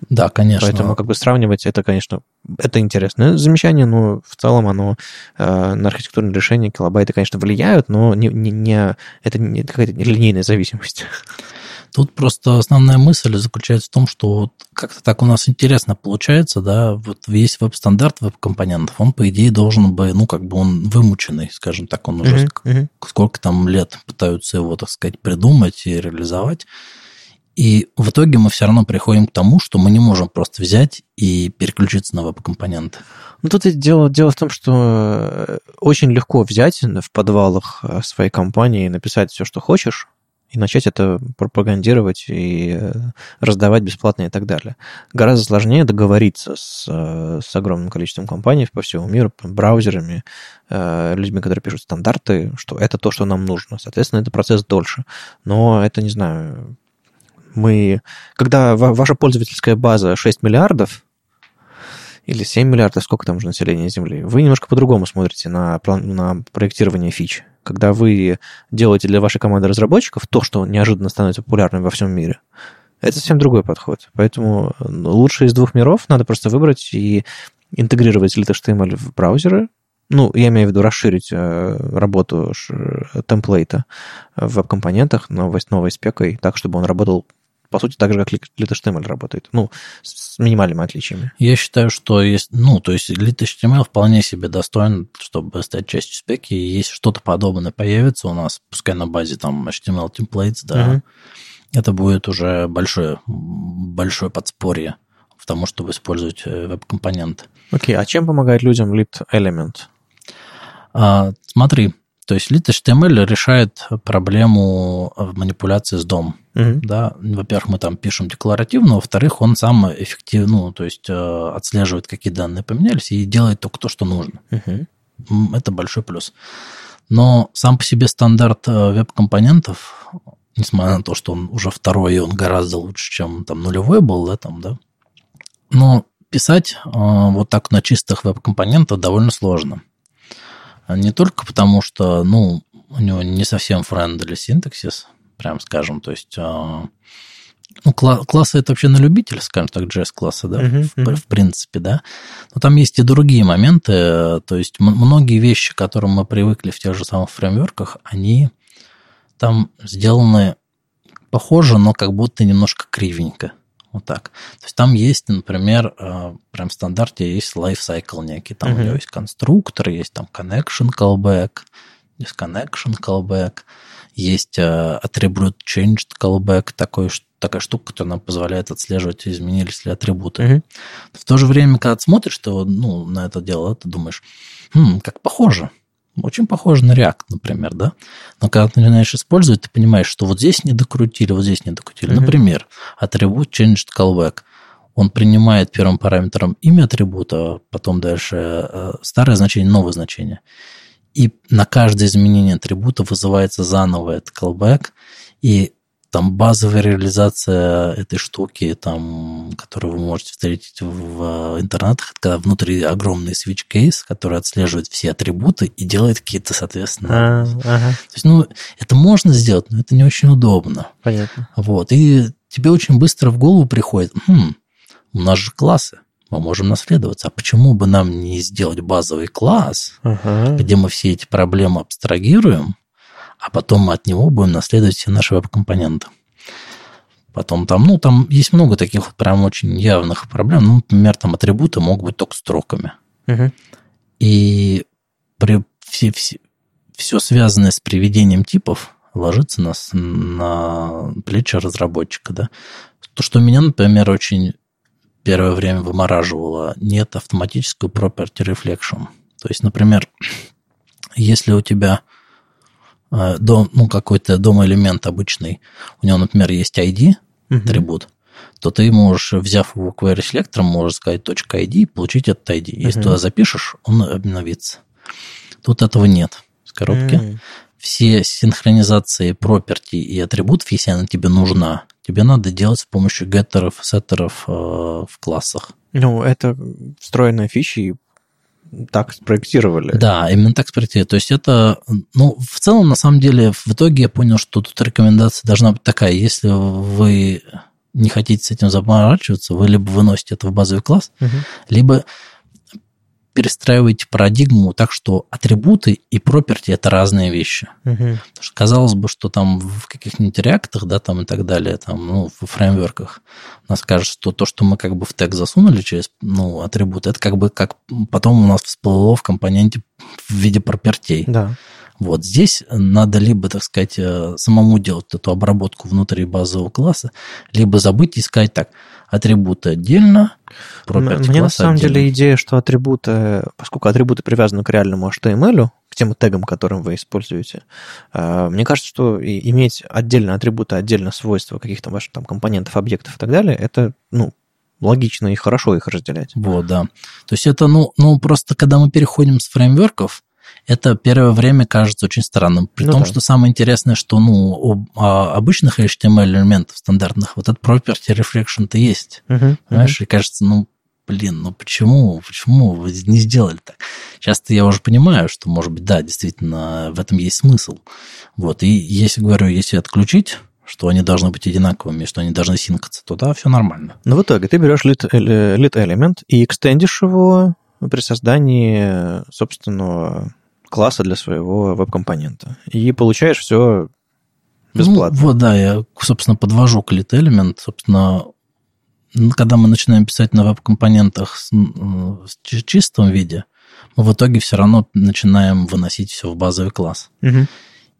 Да, конечно. Поэтому как бы сравнивать это, конечно, это интересное замечание, но в целом оно э, на архитектурное решение килобайты, конечно, влияют, но не, не, не- это не какая-то линейная зависимость. Тут просто основная мысль заключается в том, что вот как-то так у нас интересно получается, да, вот весь веб-стандарт веб-компонентов, он, по идее, должен бы, ну, как бы он вымученный, скажем так, он уже ск- мгм. сколько там лет пытаются его, так сказать, придумать и реализовать. И в итоге мы все равно приходим к тому, что мы не можем просто взять и переключиться на веб-компоненты. Ну, тут и дело, дело в том, что э, очень легко взять в подвалах э, своей компании, написать все, что хочешь, и начать это пропагандировать и э, раздавать бесплатно и так далее. Гораздо сложнее договориться с, э, с огромным количеством компаний по всему миру, браузерами, э, людьми, которые пишут стандарты, что это то, что нам нужно. Соответственно, это процесс дольше. Но это, не знаю, мы... Когда ва- ваша пользовательская база 6 миллиардов, или 7 миллиардов, сколько там уже населения Земли, вы немножко по-другому смотрите на, план, на проектирование фич. Когда вы делаете для вашей команды разработчиков то, что неожиданно становится популярным во всем мире, это совсем другой подход. Поэтому ну, лучше из двух миров надо просто выбрать и интегрировать lit.html в браузеры, ну, я имею в виду расширить э, работу ш, темплейта в веб-компонентах новой, новой спекой так, чтобы он работал по сути, так же, как lit.html работает. Ну, с минимальными отличиями. Я считаю, что есть, ну, то есть lit.html вполне себе достоин, чтобы стать частью спеки, и если что-то подобное появится у нас, пускай на базе там HTML templates, да, угу. это будет уже большое, большое подспорье в тому, чтобы использовать э, веб-компоненты. Окей, okay, а чем помогает людям lit element? А, смотри, то есть lit HTML решает проблему манипуляции с дом. Uh-huh. Да, во-первых, мы там пишем декларативно, во-вторых, он сам эффективно, ну, то есть э, отслеживает, какие данные поменялись, и делает только то, что нужно. Uh-huh. Это большой плюс. Но сам по себе стандарт э, веб-компонентов, несмотря на то, что он уже второй, и он гораздо лучше, чем там нулевой был, да, там, да, но писать э, вот так на чистых веб-компонентах довольно сложно. Не только потому, что, ну, у него не совсем friendly синтаксис, прям скажем, то есть а, ну, кла- классы это вообще на любителя, скажем так, JS-классы, да, uh-huh, в, uh-huh. в принципе, да. Но там есть и другие моменты, то есть многие вещи, к которым мы привыкли в тех же самых фреймворках, они там сделаны похоже, но как будто немножко кривенько. Вот так. То есть там есть, например, э, прям в стандарте есть lifecycle некий. Там uh-huh. у него есть конструктор, есть там connection callback, есть connection callback, есть э, attribute changed callback, такой, такая штука, которая нам позволяет отслеживать, изменились ли атрибуты. Uh-huh. В то же время, когда ты смотришь то, ну, на это дело, ты думаешь, хм, как похоже. Очень похоже на React, например, да? Но когда ты начинаешь использовать, ты понимаешь, что вот здесь не докрутили, вот здесь не докрутили. Mm-hmm. Например, атрибут changed callback. Он принимает первым параметром имя атрибута, потом дальше э, старое значение, новое значение. И на каждое изменение атрибута вызывается заново этот callback, и там базовая реализация этой штуки, там, которую вы можете встретить в интернетах, это когда внутри огромный switch case, который отслеживает все атрибуты и делает какие-то, соответственно... А, ага. То есть, ну, это можно сделать, но это не очень удобно. Понятно. Вот. И тебе очень быстро в голову приходит, хм, у нас же классы, мы можем наследоваться. А почему бы нам не сделать базовый класс, ага. где мы все эти проблемы абстрагируем, а потом мы от него будем наследовать все наши веб-компоненты. Потом там, ну, там есть много таких вот прям очень явных проблем. Ну, например, там атрибуты могут быть только строками. Угу. И при все, все, все связанное с приведением типов ложится на, на плечи разработчика, да. То, что меня, например, очень первое время вымораживало, нет автоматического property reflection. То есть, например, если у тебя дом, ну, какой-то дом-элемент обычный, у него, например, есть ID, uh-huh. атрибут, то ты можешь, взяв его query селектором, можешь сказать .id и получить этот ID. Если uh-huh. туда запишешь, он обновится. Тут этого нет в коробке. Uh-huh. Все синхронизации property и атрибутов, если она тебе нужна, тебе надо делать с помощью геттеров, сеттеров э, в классах. Ну, это встроенная фича, и так спроектировали. Да, именно так спроектировали. То есть это, ну, в целом, на самом деле, в итоге я понял, что тут рекомендация должна быть такая. Если вы не хотите с этим заморачиваться, вы либо выносите это в базовый класс, угу. либо перестраиваете парадигму так, что атрибуты и property это разные вещи. Угу. Потому что казалось бы, что там в каких-нибудь реактах, да, там и так далее, там, ну, в фреймворках нас скажут, что то, что мы как бы в тег засунули через, ну, атрибуты, это как бы как потом у нас всплыло в компоненте в виде пропертей. Да. Вот здесь надо либо, так сказать, э, самому делать эту обработку внутри базового класса, либо забыть искать так, атрибуты отдельно, Мне на самом отдельно. деле идея, что атрибуты, поскольку атрибуты привязаны к реальному HTML, к тем тегам, которым вы используете, э, мне кажется, что иметь отдельно атрибуты, отдельно свойства каких-то ваших там компонентов, объектов и так далее, это, ну, логично и хорошо их разделять. Вот, да. То есть это, ну, ну просто когда мы переходим с фреймворков, это первое время кажется очень странным. При ну том, да. что самое интересное, что ну, у а, обычных HTML элементов стандартных вот этот property reflection-то есть. Uh-huh, Понимаешь, uh-huh. и кажется, ну, блин, ну почему, почему вы не сделали так? Часто я уже понимаю, что, может быть, да, действительно, в этом есть смысл. Вот, и если, говорю, если отключить что они должны быть одинаковыми, что они должны синкаться, то да, все нормально. Но в итоге ты берешь lit, lit element и экстендишь его при создании собственного класса для своего веб-компонента. И получаешь все бесплатно. Ну, вот, да, я, собственно, подвожу к lit element. Собственно, когда мы начинаем писать на веб-компонентах в чистом виде, мы в итоге все равно начинаем выносить все в базовый класс. Угу.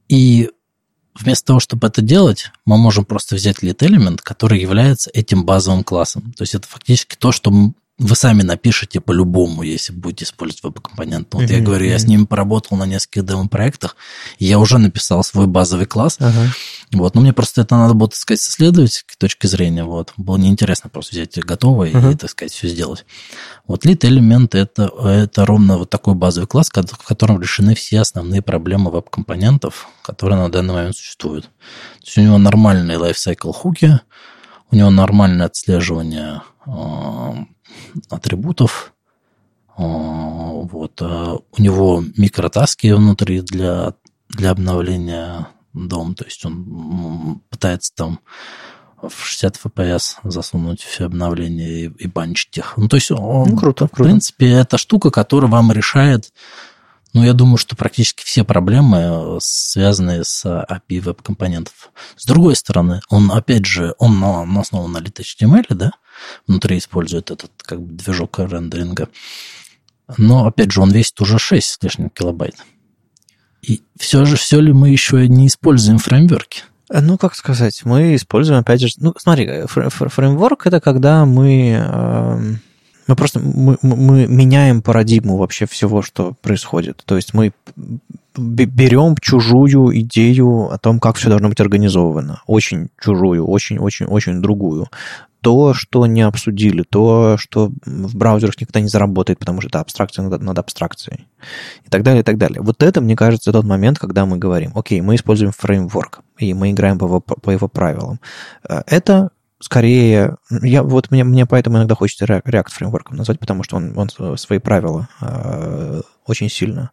И вместо того, чтобы это делать, мы можем просто взять lead element, который является этим базовым классом. То есть это фактически то, что вы сами напишите по-любому, если будете использовать веб-компонент. Вот mm-hmm. я говорю, я с ними поработал на нескольких демо-проектах, я уже написал свой базовый класс. Uh-huh. Вот, но мне просто это надо было, так сказать, с исследовательской точки зрения. Вот. Было неинтересно просто взять готовое uh-huh. и, так сказать, все сделать. Вот lead элемент это, это ровно вот такой базовый класс, в котором решены все основные проблемы веб-компонентов, которые на данный момент существуют. То есть у него нормальные lifecycle хуки, у него нормальное отслеживание а, атрибутов. А, вот. А у него микротаски внутри для, для обновления дом. То есть он пытается там в 60 FPS засунуть все обновления и, и банчить их. Ну, то есть он, ну, круто, в принципе, это штука, которая вам решает ну, я думаю, что практически все проблемы, связанные с API веб-компонентов. С другой стороны, он, опять же, он на, на основан на lit.html, да, внутри использует этот как бы движок рендеринга. Но, опять же, он весит уже 6 с лишним килобайт. И все же, все ли мы еще не используем фреймворки? Ну, как сказать, мы используем, опять же, ну, смотри, фреймворк это когда мы, эм, мы просто мы, мы меняем парадигму вообще всего, что происходит. То есть мы берем чужую идею о том, как все должно быть организовано. Очень чужую, очень-очень-очень другую то, что не обсудили, то, что в браузерах никогда не заработает, потому что это абстракция над, над абстракцией. И так далее, и так далее. Вот это, мне кажется, тот момент, когда мы говорим, окей, мы используем фреймворк, и мы играем по его, по его правилам. Э, это скорее... Я, вот мне, мне поэтому иногда хочется React фреймворком назвать, потому что он, он свои правила э, очень сильно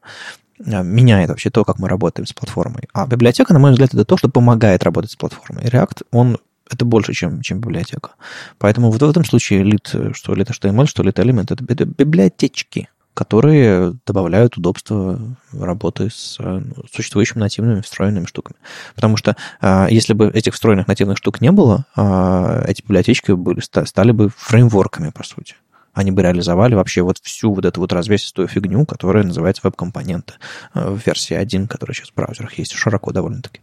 э, меняет вообще то, как мы работаем с платформой. А библиотека, на мой взгляд, это то, что помогает работать с платформой. React, он это больше, чем, чем библиотека. Поэтому в, в этом случае lit, что lit HTML, что lit element, это, это библиотечки, которые добавляют удобство работы с ну, существующими нативными встроенными штуками. Потому что а, если бы этих встроенных нативных штук не было, а, эти библиотечки были, стали бы фреймворками, по сути. Они бы реализовали вообще вот всю вот эту вот развесистую фигню, которая называется веб-компоненты а, в версии 1, которая сейчас в браузерах есть широко довольно-таки.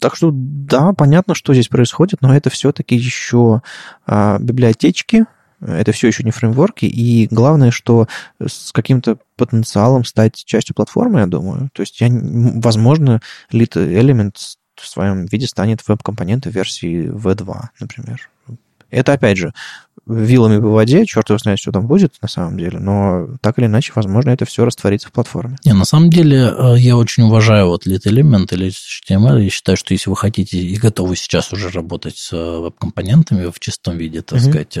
Так что да, понятно, что здесь происходит, но это все-таки еще а, библиотечки, это все еще не фреймворки, и главное, что с каким-то потенциалом стать частью платформы, я думаю. То есть, я, возможно, Lit Element в своем виде станет веб-компонентом версии V2, например. Это, опять же, вилами по воде, черт его знает, что там будет на самом деле, но так или иначе, возможно, это все растворится в платформе. Не, на самом деле, э, я очень уважаю вот Lit Element или HTML, и считаю, что если вы хотите и готовы сейчас уже работать с э, веб-компонентами в чистом виде, так mm-hmm. сказать,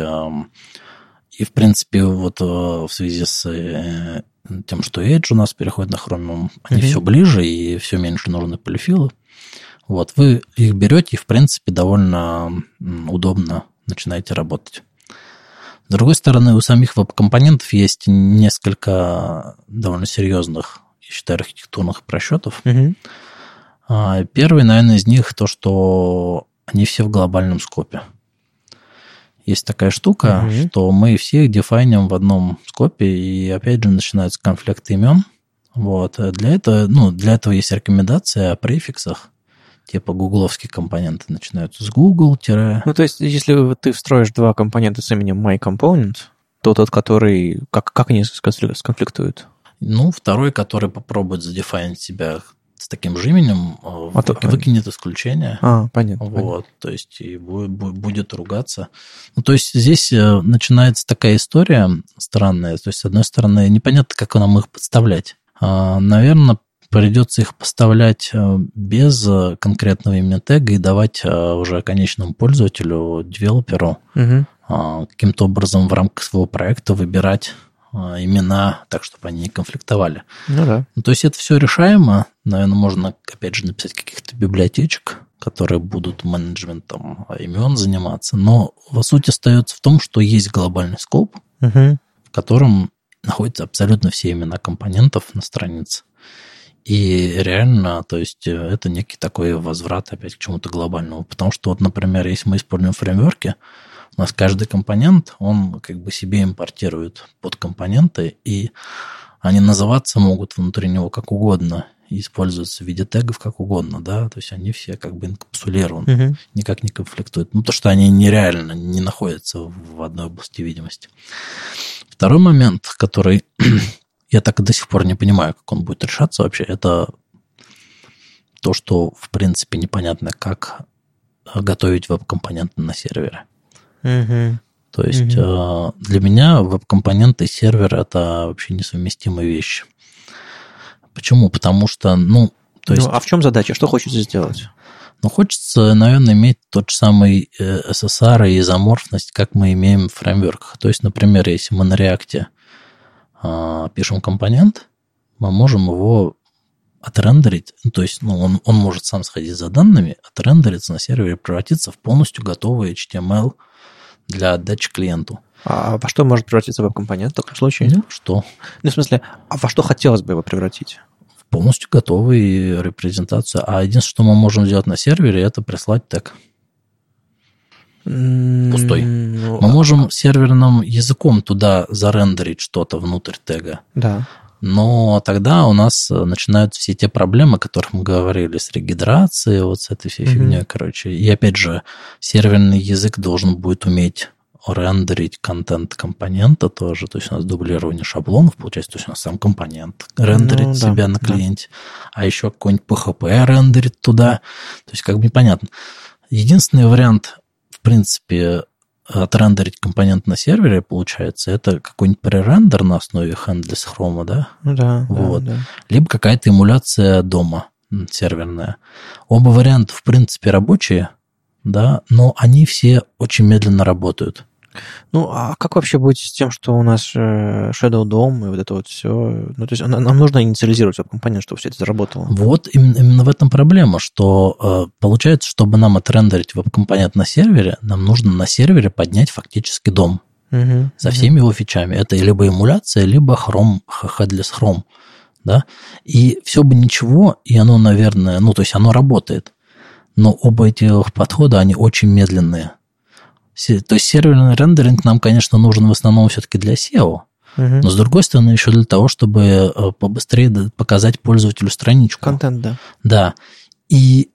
и, в принципе, вот э, в связи с тем, что Edge у нас переходит на Chromium, они mm-hmm. все ближе и все меньше нужны полифилы. Вот, вы их берете и, в принципе, довольно удобно начинаете работать. С другой стороны, у самих веб-компонентов есть несколько довольно серьезных, я считаю, архитектурных просчетов. Угу. Первый, наверное, из них то, что они все в глобальном скопе. Есть такая штука, угу. что мы все их дефайним в одном скопе, и опять же начинаются конфликты имен. Вот. Для этого, ну, для этого есть рекомендация о префиксах типа гугловские компоненты начинаются с Google. Ну, то есть, если ты встроишь два компонента с именем MyComponent, то тот, который... Как, как они сконфликтуют? Ну, второй, который попробует задефайнить себя с таким же именем, э, а то, выкинет исключение. А, понятно. Вот, понятно. то есть и будет, будет ругаться. Ну, то есть здесь э, начинается такая история странная. То есть, с одной стороны, непонятно, как нам их подставлять. А, наверное, придется их поставлять э, без э, конкретного имени тега и давать э, уже конечному пользователю, девелоперу, угу. каким-то образом в рамках своего проекта выбирать имена так, чтобы они не конфликтовали. Ну да. Ну, то есть это все решаемо. Наверное, можно, опять же, написать каких-то библиотечек, которые будут менеджментом имен заниматься. Но в сути остается в том, что есть глобальный скоп, Угу. в котором находятся абсолютно все имена компонентов на странице. И реально, то есть э, это некий такой возврат опять к чему-то глобальному. Потому что вот, например, если мы используем фреймворки, у нас каждый компонент, он как бы себе импортирует подкомпоненты, и они называться могут внутри него как угодно и используются в виде тегов как угодно, да, то есть они все как бы инкапсулированы, Мгм. никак не конфликтуют. Ну, то, что они нереально не находятся в одной области видимости. Второй момент, который я так и до сих пор не понимаю, как он будет решаться вообще, это то, что, в принципе, непонятно, как готовить веб-компоненты на сервере. Мгм. То есть э, для меня веб-компоненты и сервер это вообще несовместимые вещи. Почему? Потому что, ну, то есть, Ну, а в чем задача? Что хочется сделать? ну, хочется, наверное, иметь тот же самый э, SSR и изоморфность, как мы имеем в фреймворках. То есть, например, если мы на React э, пишем компонент, мы можем его отрендерить, ну, то есть ну, он, он может сам сходить за данными, отрендериться на сервере, превратиться в полностью готовый HTML для отдачи клиенту. А во что может превратиться веб-компонент в таком случае? Ну, что? Ну, в смысле, а во что хотелось бы его превратить? В полностью готовый репрезентацию. А единственное, что мы можем сделать на сервере, это прислать тег. Пустой. Ну, Мы а- можем серверным языком туда зарендерить что-то внутрь тега. Да. Но тогда у нас э, начинаются все те проблемы, о которых мы говорили, с регидрацией, вот с этой всей Мгм. фигней, короче. И опять же, серверный язык должен будет уметь рендерить контент компонента тоже, то есть у нас дублирование шаблонов получается, то есть у нас сам компонент рендерит Ну, да, себя на да. клиенте, а еще какой-нибудь PHP рендерит туда, то есть как бы непонятно. Единственный вариант, принципе, отрендерить компонент на сервере, получается, это какой-нибудь пререндер на основе Chrome, да? Ну да. да, Вот. да. Либо какая-то эмуляция дома серверная. Оба варианта, в принципе, рабочие, да, но они все очень медленно работают. Ну, а как вообще быть с тем, что у нас э, Shadow DOM и вот это вот все? Ну, то есть нам нужно инициализировать веб-компонент, чтобы все это заработало. Вот именно, именно в этом проблема, что э, получается, чтобы нам отрендерить веб-компонент на сервере, нам нужно на сервере поднять фактически дом Мгм. со всеми его фичами. Это либо эмуляция, либо Chrome, headless Chrome. Да? И все бы ничего, и оно, наверное, ну, то есть оно работает. Но оба эти подхода, они очень медленные. То есть серверный рендеринг нам, конечно, нужен в основном все-таки для SEO. Но с другой стороны, еще для того, чтобы э, побыстрее показать пользователю страничку. Контент, да. Да. И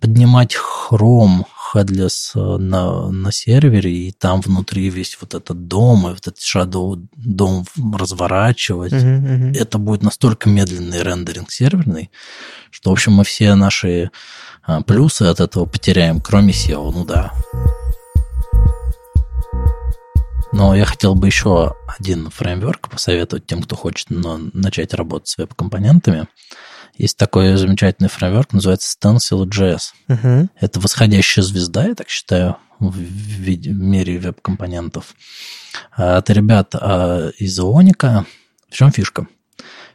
поднимать Chrome headless э, на, на сервере, и там внутри весь вот этот дом, и вот этот Shadow дом разворачивать. Мгм, мгм. Это будет настолько медленный рендеринг серверный, что, в общем, мы все наши а, плюсы от этого потеряем, кроме SEO, ну да. Но я хотел бы еще один фреймворк посоветовать тем, кто хочет на- начать работать с веб-компонентами. Есть такой замечательный фреймворк, называется Stencil.js. Мгм. Это восходящая звезда, я так считаю, в в мире веб-компонентов. А, Это ребят а, из Ионика. В чем фишка?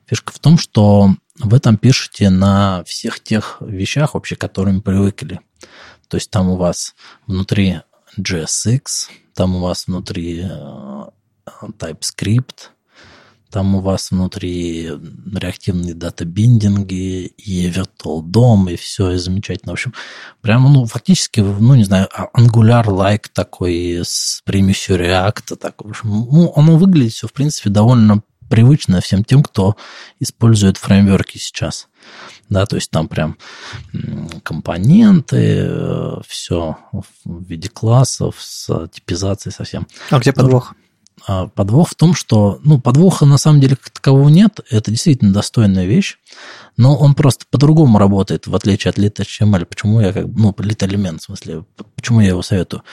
Фишка в том, что вы там пишете на всех тех вещах, вообще, которыми привыкли. То есть там у вас внутри JSX, там у вас внутри э, TypeScript, там у вас внутри реактивные дата-биндинги и Virtual DOM, и все, и замечательно. В общем, прямо, ну, фактически, ну, не знаю, а- Angular-like такой с примесью React. Так, в общем, ну, оно выглядит все, в принципе, довольно привычно всем тем, кто использует фреймворки сейчас. Да, то есть там прям компоненты, все в виде классов, с типизацией совсем. А где подвох? А Подвох в том, что, ну, подвоха на самом деле как такового нет, это действительно достойная вещь, но он просто по-другому работает, в отличие от Lit HTML. Почему я как бы, ну, Lit Element, в смысле, почему я его советую?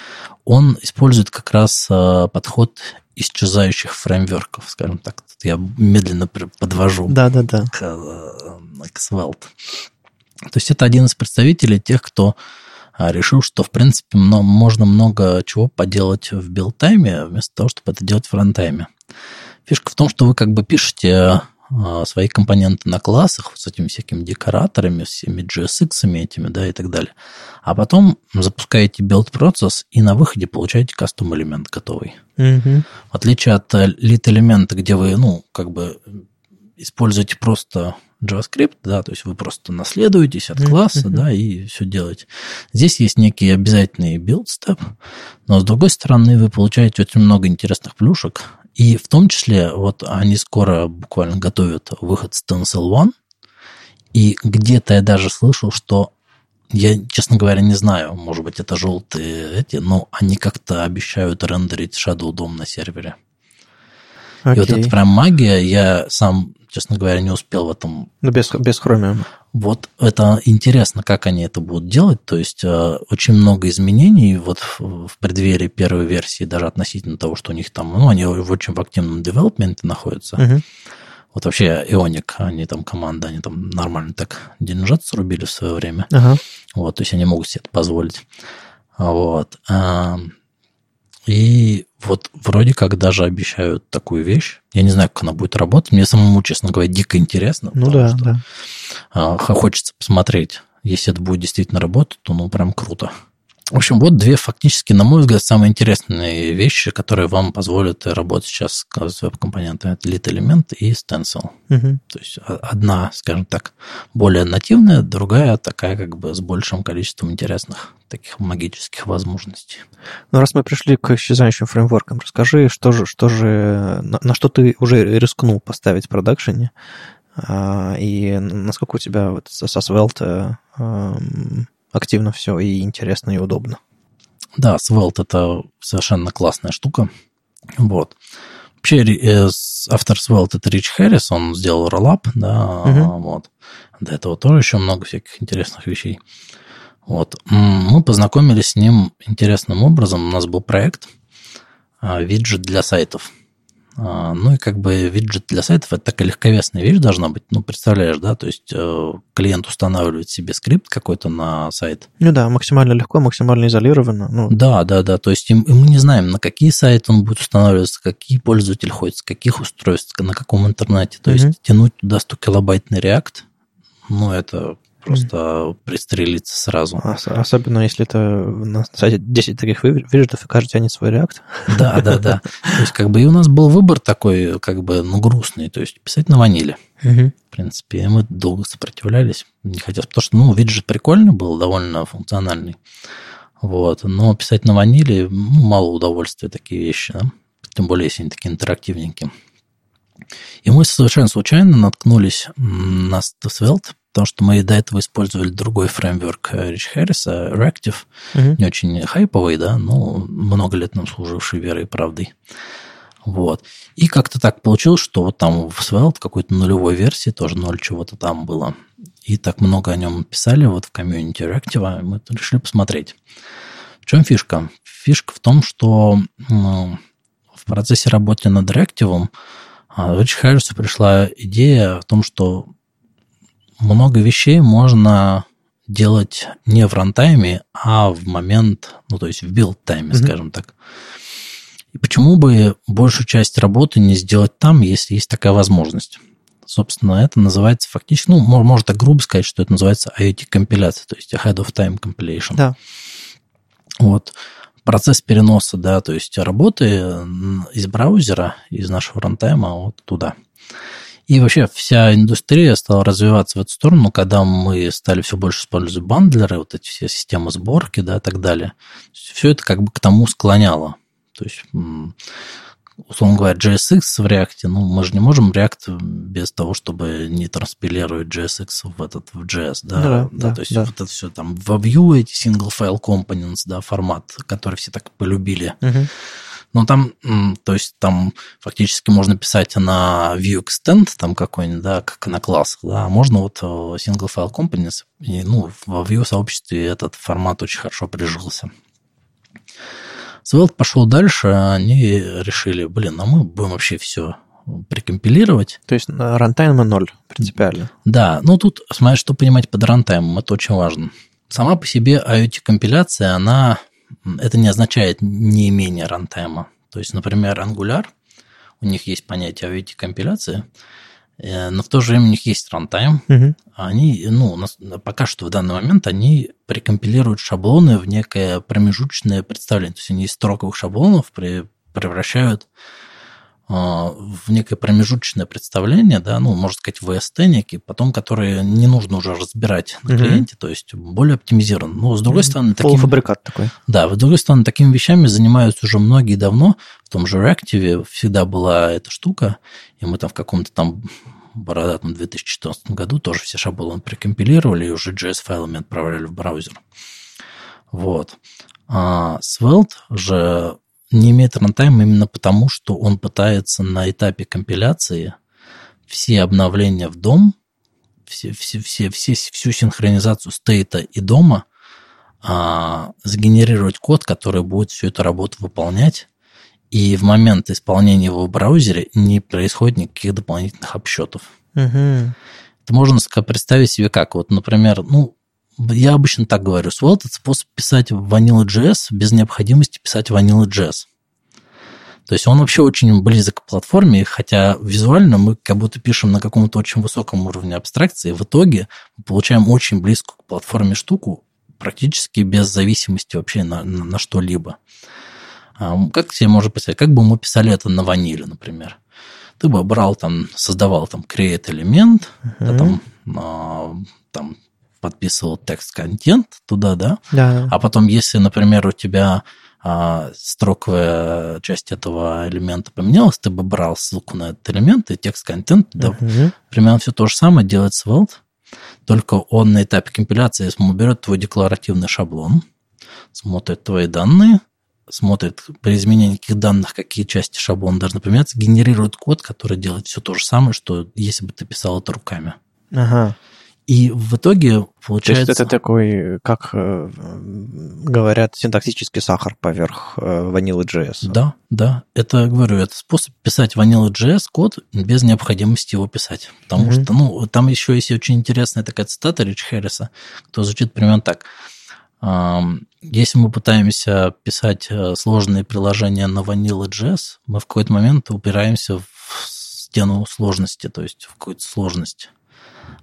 Он использует как раз а, подход исчезающих фреймворков, скажем так. Тут я медленно подвожу Да, да, да. к, э, к Svelte. То есть это один из представителей тех, кто а решил, что, в принципе, можно много чего поделать в билтайме, вместо того, чтобы это делать в рантайме. Фишка в том, что вы как бы пишете свои компоненты на классах с этими всякими декораторами, всеми JSX этими, да, и так далее. А потом запускаете билд-процесс и на выходе получаете кастом элемент готовый. Угу. В отличие от лид-элемента, где вы, ну, как бы используете просто JavaScript, да, то есть вы просто наследуетесь от класса, mm-hmm. да, и все делаете. Здесь есть некий обязательный build step, но с другой стороны вы получаете очень много интересных плюшек, и в том числе вот они скоро буквально готовят выход Stencil One, и где-то я даже слышал, что я, честно говоря, не знаю, может быть, это желтые эти, но они как-то обещают рендерить Shadow DOM на сервере. Okay. И вот это прям магия. Я сам честно говоря, не успел в этом. Ну, без, без Chromium. Вот это интересно, как они это будут делать. То есть э, очень много изменений вот в, в преддверии первой версии, даже относительно того, что у них там, ну, они в очень в активном девелопменте находятся. Uh-huh. Вот вообще Ионик, они там команда, они там нормально так деньжат срубили в свое время. Uh-huh. Вот, то есть они могут себе это позволить. Вот. И вот вроде как даже обещают такую вещь. Я не знаю, как она будет работать. Мне самому, честно говоря, дико интересно. Ну да, что, да. А, хочется посмотреть. Если это будет действительно работать, то ну прям круто. В общем, вот две фактически, на мой взгляд, самые интересные вещи, которые вам позволят работать сейчас с веб-компонентами. Это Lit Element и Stencil. Угу. То есть одна, скажем так, более нативная, другая такая как бы с большим количеством интересных таких магических возможностей. Ну, раз мы пришли к исчезающим фреймворкам, расскажи, что же, что же, на, на что ты уже рискнул поставить в продакшене, а, и насколько у тебя вот со Svelte а, активно все и интересно, и удобно. Да, Svelte это совершенно классная штука. Вот. Вообще, э, автор Svelte это Рич Хэррис, он сделал роллап, да, угу. вот. До этого тоже еще много всяких интересных вещей. Вот. Мы познакомились с ним интересным образом. У нас был проект а, виджет для сайтов. А, ну и как бы виджет для сайтов это такая легковесная вещь должна быть. Ну, представляешь, да, то есть э, клиент устанавливает себе скрипт какой-то на сайт. Ну да, максимально легко, максимально изолированно. Ну. Да, да, да. То есть и мы не знаем, на какие сайты он будет устанавливаться, какие пользователи ходят, с каких устройств, на каком интернете. То mm-hmm. есть тянуть туда 100 килобайтный React, ну, это просто пристрелиться сразу. Особенно если это на сайте 10 таких виджетов, и каждый тянет свой реакт. Да, да, да. То есть, как бы и у нас был выбор такой, как бы, ну, грустный, то есть писать на ваниле. Угу. В принципе, мы долго сопротивлялись, не хотелось, потому что, ну, виджет прикольный был, довольно функциональный. Вот, но писать на ваниле, ну, мало удовольствия такие вещи, да? Тем более, если они такие интерактивненькие. И мы совершенно случайно наткнулись на Svelte, потому что мы до этого использовали другой фреймворк Рич Харриса, Reactive, угу. не очень хайповый, да, но много лет нам служивший верой и правдой. Вот. И как-то так получилось, что вот там в Svelte какой-то нулевой версии, тоже ноль чего-то там было. И так много о нем писали вот в комьюнити Reactive, мы решили посмотреть. В чем фишка? Фишка в том, что ну, в процессе работы над Ractive Рич Харрису пришла идея о том, что много вещей можно делать не в рантайме, а в момент, ну, то есть в build-time'е, mm-hmm. скажем так. И почему бы большую часть работы не сделать там, если есть такая возможность? Собственно, это называется фактически, ну, можно так грубо сказать, что это называется AOT-компиляция, то есть ahead of time compilation. Да. Вот. Процесс переноса, да, то есть работы из браузера, из нашего рантайма вот туда. И вообще вся индустрия стала развиваться в эту сторону, когда мы стали все больше использовать бандлеры, вот эти все системы сборки, да, и так далее. Все это как бы к тому склоняло. То есть, условно говоря, JSX в React, ну, мы же не можем React без того, чтобы не транспилировать JSX в этот в JS, да, да, да, то есть да. вот это все там в Vue эти single file components, да, формат, который все так полюбили. Угу но там, то есть там фактически можно писать на view extend там какой-нибудь, да, как на классах, да, а можно вот э, single file components, и, ну, в view сообществе этот формат очень хорошо прижился. Svelte пошел дальше, они решили, блин, а мы будем вообще все прикомпилировать. То есть рантайм ноль принципиально. Да, ну тут, смотри, что понимать под рантаймом, это очень важно. Сама по себе IoT-компиляция, она, это не означает неимение рантайма. То есть, например, Angular, у них есть понятие IoT-компиляции, э, но в то же время у них есть рантайм. Угу. Они, ну, пока что в данный момент они прикомпилируют шаблоны в некое промежуточное представление. То есть они из строковых шаблонов превращают в некое промежуточное представление, да, ну, можно сказать, VST некий, потом, которые не нужно уже разбирать на клиенте, mm-hmm. то есть более оптимизирован. Но, с другой mm-hmm. стороны... Таким, Полуфабрикат такой. Да, с другой стороны, такими вещами занимаются уже многие давно. В том же Reactive всегда была эта штука, и мы там в каком-то там бородатом 2014 году тоже все шаблоны прикомпилировали и уже JS-файлами отправляли в браузер. Вот. А Svelte же не имеет рантайм именно потому, что он пытается на этапе компиляции все обновления в дом, все, все, все, все, всю синхронизацию стейта и дома а, сгенерировать код, который будет всю эту работу выполнять, и в момент исполнения его в браузере не происходит никаких дополнительных обсчетов. Угу. Это можно представить себе как. Вот, например, ну, я обычно так говорю, Svelte – это способ писать Vanilla.js без необходимости писать Vanilla.js. То есть он вообще очень близок к платформе, хотя визуально мы как будто пишем на каком-то очень высоком уровне абстракции. В итоге мы получаем очень близкую к платформе штуку, практически без зависимости вообще на, на, на что-либо. А как себе можно представить, как бы мы писали это на ваниле, например? Ты бы брал там, создавал там create элемент, uh-huh. да, там, а, там подписывал текст-контент туда, да? Да. А потом, если, например, у тебя а, строковая часть этого элемента поменялась, ты бы брал ссылку на этот элемент и текст-контент туда. Угу. Примерно все то же самое делает Svelte, только он на этапе компиляции берет твой декларативный шаблон, смотрит твои данные, смотрит при изменении каких данных, какие части шаблона должны поменяться, генерирует код, который делает все то же самое, что если бы ты писал это руками. Ага. И в итоге получается... То есть это такой, как э, говорят, синтаксический сахар поверх э, Vanilla.js. Да, да. Это, говорю, это способ писать Vanilla.js код без необходимости его писать. Потому mm-hmm. что, ну, там еще есть очень интересная такая цитата Рич Хэрриса, кто звучит примерно так. Если мы пытаемся писать э, сложные приложения на Vanilla.js, мы в какой-то момент упираемся в стену сложности, то есть в какую-то сложность.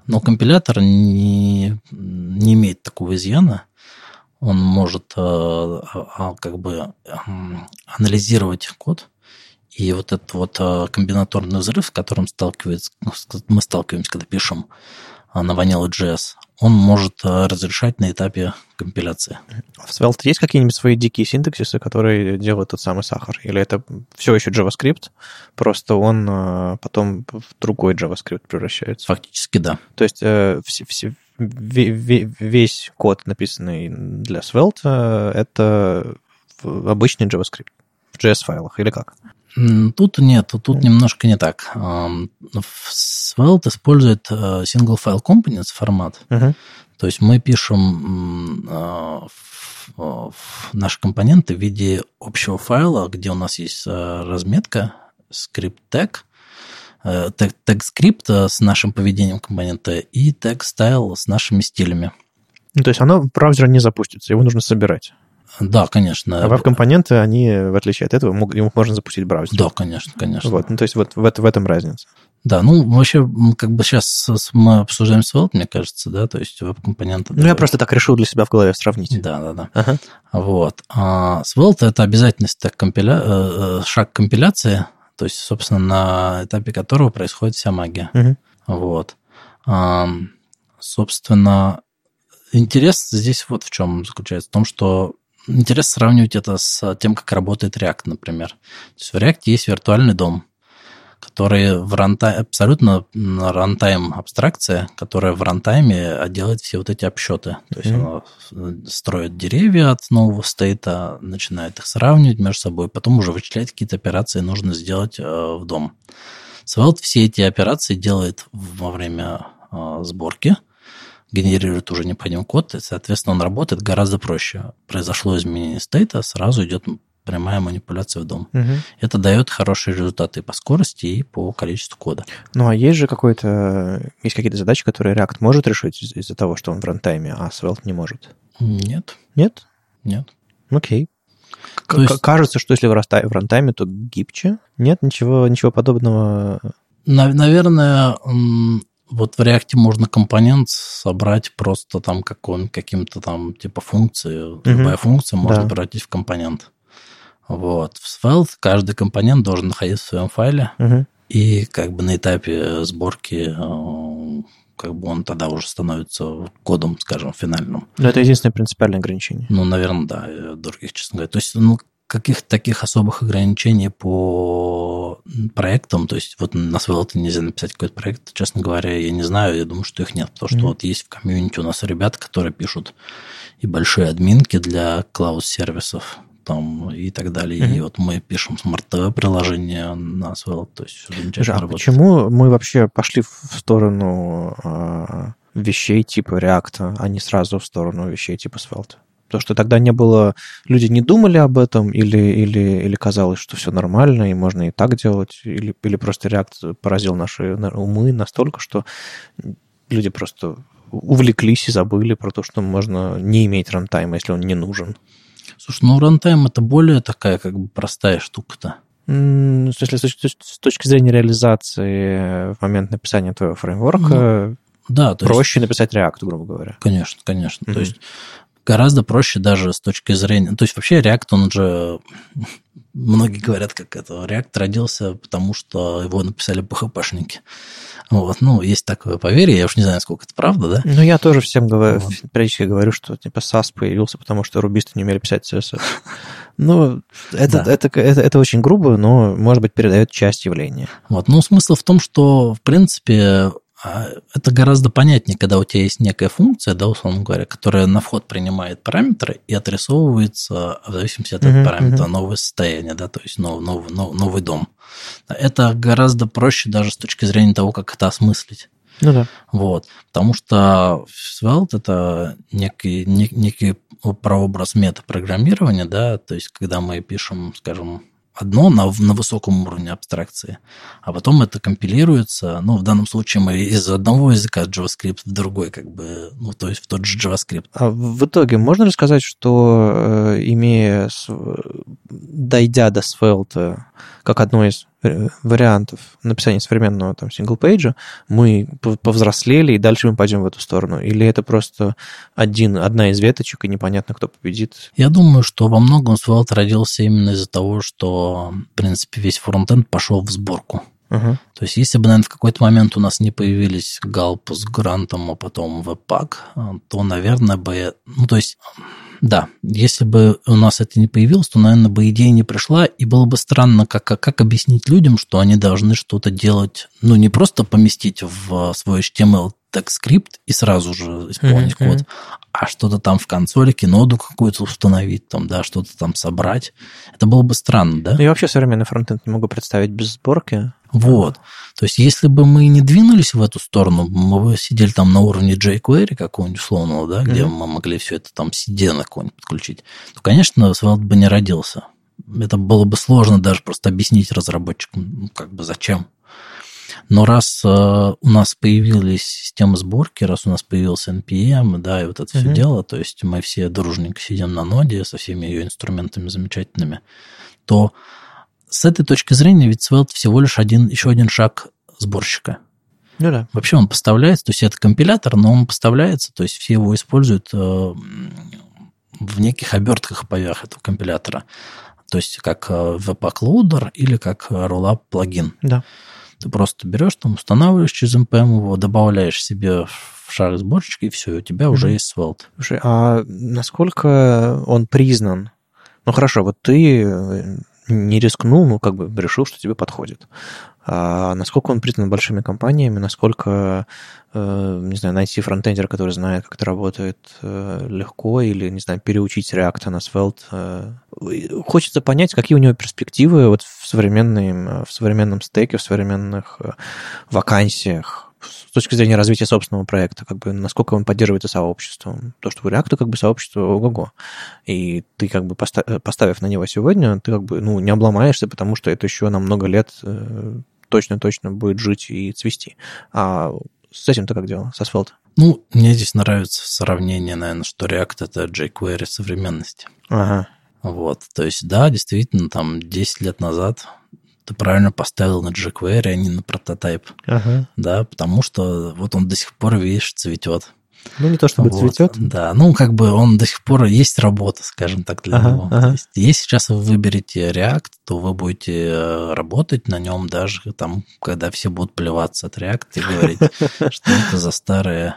Но компилятор не, не имеет такого изъяна. Он может э, а, как бы анализировать код, и вот этот вот э, комбинаторный взрыв, с которым сталкивается, мы сталкиваемся, когда пишем э, на Vanilla.js, он может разрешать на этапе компиляции. В Svelte есть какие-нибудь свои дикие синтаксисы, которые делают тот самый сахар? Или это все еще JavaScript, просто он потом в другой JavaScript превращается? Фактически, да. То есть э, все, все, весь код, написанный для Svelte, это обычный JavaScript в JS-файлах или как? Тут нет, тут немножко не так. Svelte использует э, single file components формат. Uh-huh. То есть мы пишем э, наши компоненты в виде общего файла, где у нас есть э, разметка, скрипт тег, тег скрипт с нашим поведением компонента и тег стайл с нашими стилями. Ну, то есть оно в браузере не запустится, его нужно собирать. Да, конечно. А веб-компоненты, они, в отличие от этого, их можно запустить в браузере. Да, конечно, конечно. Вот, ну, то есть вот в, в этом разница. Да, ну, вообще, как бы сейчас мы обсуждаем Svelte, мне кажется, да, то есть веб-компоненты. Ну, да, я просто так решил для себя в голове сравнить. Да, да, да. Ага. Вот. А Svelte – это обязательность так, компиля... Э, э, шаг компиляции, то есть, собственно, на этапе которого происходит вся магия. Угу. Вот. А, собственно, интерес здесь вот в чем заключается, в том, что Интересно сравнивать это с тем, как работает React, например. То есть в React есть виртуальный DOM, который в runtime, абсолютно runtime абстракция, которая в рантайме делает все вот эти обсчеты. То есть mm-hmm. она строит деревья от нового стейта, начинает их сравнивать между собой, потом уже вычислять какие-то операции нужно сделать э, в DOM. Svelte все эти операции делает во время э, сборки, генерирует уже необходимый код, и, соответственно, он работает гораздо проще. Произошло изменение стейта, сразу идет прямая манипуляция в дом. Мгм. Это дает хорошие результаты и по скорости, и по количеству кода. Ну, а есть же какой-то... Есть какие-то задачи, которые React может решить из- из-за того, что он в рантайме, а Svelte не может? Нет, Нет? нет. Окей. К- То есть- Кажется, что если в рантайме, то гибче. Нет, ничего, ничего подобного. Нав- Наверное, вот в React можно компонент собрать просто там какой- каким-то там типа функции. Любая функция можно Да. превратить в компонент. Вот. В Svelte каждый компонент должен находиться в своем файле, Мгм. и как бы на этапе сборки э, как бы он тогда уже становится кодом, скажем, финальным. Но это единственное принципиальное ограничение. Ну, наверное, да, других, честно говоря. То есть, ну, каких-то таких особых ограничений по проектам, то есть вот на Svelte нельзя написать какой-то проект, честно говоря, я не знаю, я думаю, что их нет, потому что Мгм. вот есть в комьюнити у нас ребята, которые пишут и большие админки для cloud-сервисов, там и так далее. И Мгм. вот мы пишем Smart TV приложение на Svelte, то есть замечательно а работает. почему мы вообще пошли в сторону а, вещей типа React, а не сразу в сторону вещей типа Svelte? Потому что тогда не было... Люди не думали об этом, или, или, или казалось, что все нормально, и можно и так делать, или, или просто React поразил наши на- умы настолько, что люди просто увлеклись и забыли про то, что можно не иметь рантайма, если он не нужен. Слушай, ну рантайм это более такая как бы простая штука-то. В смысле, с точки, зрения реализации в момент написания твоего фреймворка, Да, то есть проще написать React, грубо говоря. Конечно, конечно. Мгм. То есть гораздо проще даже с точки зрения... То есть вообще React, он же... Многие говорят, как это, React родился, потому что его написали PHP-шники. Вот, ну, есть такое поверье, я уж не знаю, сколько это правда, да? Ну, я тоже всем говорю, Вот. периодически говорю, что типа SAS появился, потому что рубисты не умели писать CSS. Ну, это, Да. это, это, это очень грубо, но, может быть, передает часть явления. Вот, ну, смысл в том, что, в принципе, это гораздо понятнее, когда у тебя есть некая функция, да, условно говоря, которая на вход принимает параметры и отрисовывается в зависимости от этого параметра новое состояние, да, то есть новый, новый, новый, новый дом. Это гораздо проще даже с точки зрения того, как это осмыслить. Ну да. Вот. Потому что Svelte – это некий, не- некий прообраз метапрограммирования, да, то есть когда мы пишем, скажем, одно на, на высоком уровне абстракции, а потом это компилируется, ну, в данном случае мы из одного языка JavaScript в другой, как бы, ну, то есть в тот же JavaScript. А в итоге можно ли сказать, что э, имея, дойдя до Svelte как одно из э, вариантов написания современного там синглпейджа, мы пов- повзрослели и дальше мы пойдем в эту сторону? Или это просто один, одна из веточек и непонятно, кто победит? Я думаю, что во многом Svelte родился именно из-за того, что, в принципе, весь фронтенд пошел в сборку. Ага. То есть, если бы, наверное, в какой-то момент у нас не появились Галп с Грантом, а потом Webpack, то, наверное, бы... Ну, то есть, да, если бы у нас это не появилось, то, наверное, бы идея не пришла, и было бы странно, как, как, как объяснить людям, что они должны что-то делать, ну, не просто поместить в свой HTML текст-скрипт и сразу же исполнить Мгм, код, а что-то там в консолике, ноду какую-то установить, там, да, что-то там собрать. Это было бы странно, да? Ну, я вообще современный фронтенд не могу представить без сборки. Вот. То есть, если бы мы не двинулись в эту сторону, мы бы сидели там на уровне jQuery какого-нибудь условного, да, где Мгм. мы могли все это там CDN какой-нибудь подключить, то, конечно, Svelte бы не родился. Это было бы сложно даже просто объяснить разработчикам, ну, как бы зачем. Но раз э, у нас появились системы сборки, раз у нас появился NPM, да, и вот это все Мгм. дело, то есть мы все дружненько сидим на ноде со всеми ее инструментами замечательными, то с этой точки зрения ведь Svelte всего лишь один, еще один шаг сборщика. Ну да. Вообще он поставляется, то есть это компилятор, но он поставляется, то есть все его используют э, в неких обертках поверх этого компилятора. То есть как э, Webpack Loader или как э, Rollup плагин. Да. Ты просто берешь, там, устанавливаешь через NPM его, добавляешь себе в шаг сборщика, и все, у тебя уже Мгм. есть Svelte. Слушай, а насколько он признан? Ну хорошо, вот ты э, не рискнул, ну как бы решил, что тебе подходит. А насколько он признан большими компаниями, насколько, э, не знаю, найти фронтендера, который знает, как это работает э, легко, или, не знаю, переучить React на Svelte. э. Хочется понять, какие у него перспективы вот в, современном, в современном стеке, в современных э, вакансиях, с точки зрения развития собственного проекта, как бы насколько он поддерживается сообществом. То, что у React как бы сообщество ого-го. И ты как бы поставив на него сегодня, ты как бы ну, не обломаешься, потому что это еще на много лет э, точно-точно будет жить и цвести. А с этим-то как дело, с асфальта? Ну, мне здесь нравится сравнение, наверное, что React — это jQuery современности. Ага. Вот, то есть, да, действительно, там 10 лет назад ты правильно поставил на jQuery, а не на прототип. Ага. Да, потому что вот он до сих пор, видишь, цветет. Ну, не то чтобы вот, цветет. Да, ну, как бы он до сих пор есть работа, скажем так, для ага, него. Ага. есть, если сейчас вы выберете React, то вы будете э, работать на нем даже там, когда все будут плеваться от React и говорить, что это за старая э,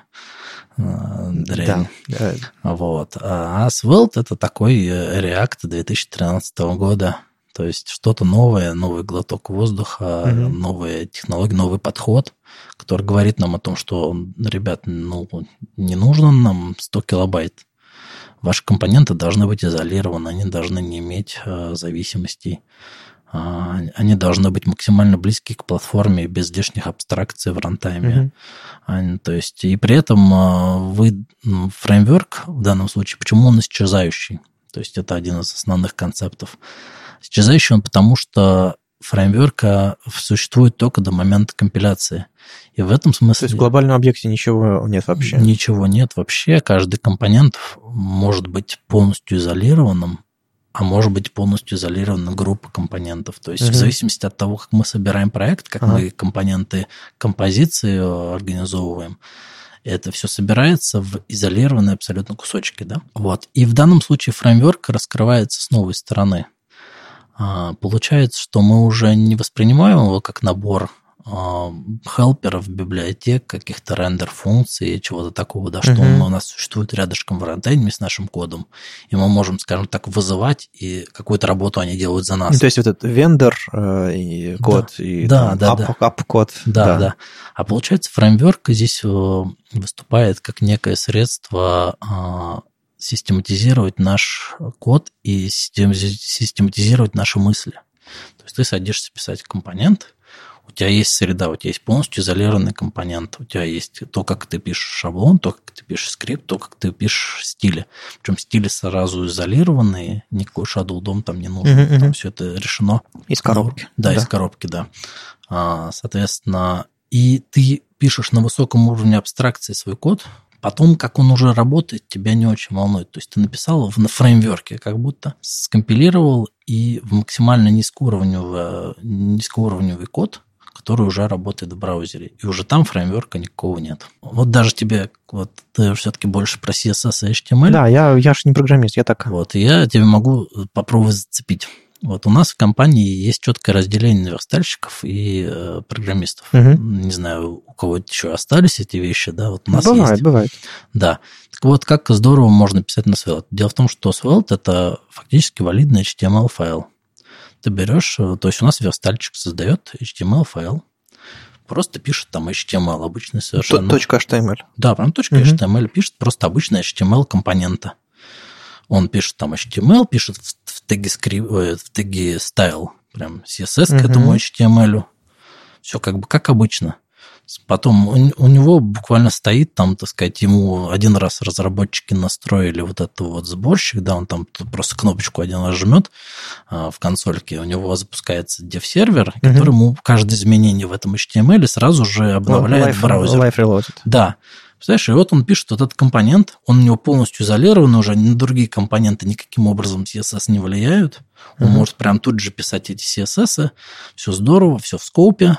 дрянь. Да. Вот. А Svelte это такой э, React 2013 года. То есть что-то новое, новый глоток воздуха, угу. новая технология, новый подход, который говорит нам о том, что, ребят, ну, не нужно нам 100 килобайт. Ваши компоненты должны быть изолированы, они должны не иметь э, зависимостей. Э, они должны быть максимально близки к платформе без лишних абстракций в рантайме. Mm-hmm. То есть, и при этом э, вы фреймворк в данном случае, почему он исчезающий? То есть это один из основных концептов. Исчезающий он потому, что фреймворка существует только до момента компиляции. И в этом смысле... То есть в глобальном объекте ничего нет вообще? Ничего нет вообще. Каждый компонент может быть полностью изолированным, а может быть полностью изолирована группа компонентов. То есть угу. в зависимости от того, как мы собираем проект, как ага. мы компоненты композиции э, организовываем, это все собирается в изолированные абсолютно кусочки. Да? Вот. И в данном случае фреймворк раскрывается с новой стороны. А, получается, что мы уже не воспринимаем его как набор хелперов, библиотек, каких-то рендер-функций, чего-то такого, да, что uh-huh. у нас существует рядышком в рантайме с нашим кодом, и мы можем, скажем так, вызывать, и какую-то работу они делают за нас. Ну, то есть вот этот вендор э, и код, да. и да, там, да, ап, да. ап-код. Да, да, да. А получается, фреймворк здесь э, выступает как некое средство а, систематизировать наш код и систематизировать наши мысли. То есть ты садишься писать компонент, у тебя есть среда, у тебя есть полностью изолированный компонент, у тебя есть то, как ты пишешь шаблон, то, как ты пишешь скрипт, то, как ты пишешь стили. Причем стили сразу изолированные, никакой shadow дом там не нужен, uh-huh, там все это решено. Из коробки. Ну, да, да, из коробки, да. А, соответственно, и ты пишешь на высоком уровне абстракции свой код, Потом, как он уже работает, тебя не очень волнует. То есть ты написал на фреймверке, как будто скомпилировал и в максимально низкоуровневый, низкоуровневый код, который уже работает в браузере. И уже там фреймверка никакого нет. Вот даже тебе, вот ты все-таки больше про CSS и HTML. Да, я, я же не программист, я так. Вот, я тебе могу попробовать зацепить. Вот у нас в компании есть четкое разделение верстальщиков и э, программистов. Угу. Не знаю, у кого еще остались эти вещи, да, вот у нас бывает, есть. Бывает, Да. Так вот, как здорово можно писать на Svelte. Дело в том, что Svelte – это фактически валидный HTML-файл. Ты берешь, э, то есть у нас верстальщик создает HTML-файл, просто пишет там HTML обычный совершенно. Точка .html. Да, прям точка угу. HTML пишет просто обычный HTML-компонента. Он пишет там HTML, пишет в теге, скрип, в теге style, прям CSS uh-huh. к этому HTML. Все как бы как обычно. Потом у, у него буквально стоит там, так сказать, ему один раз разработчики настроили вот этот вот сборщик, да, он там просто кнопочку один раз жмет а, в консольке, у него запускается dev-сервер, uh-huh. который ему каждое изменение в этом HTML сразу же обновляет life, браузер. Life reloaded. Да. Представляешь, и вот он пишет вот этот компонент, он у него полностью изолирован уже, на другие компоненты никаким образом CSS не влияют. Он uh-huh. может прям тут же писать эти CSS, все здорово, все в скопе.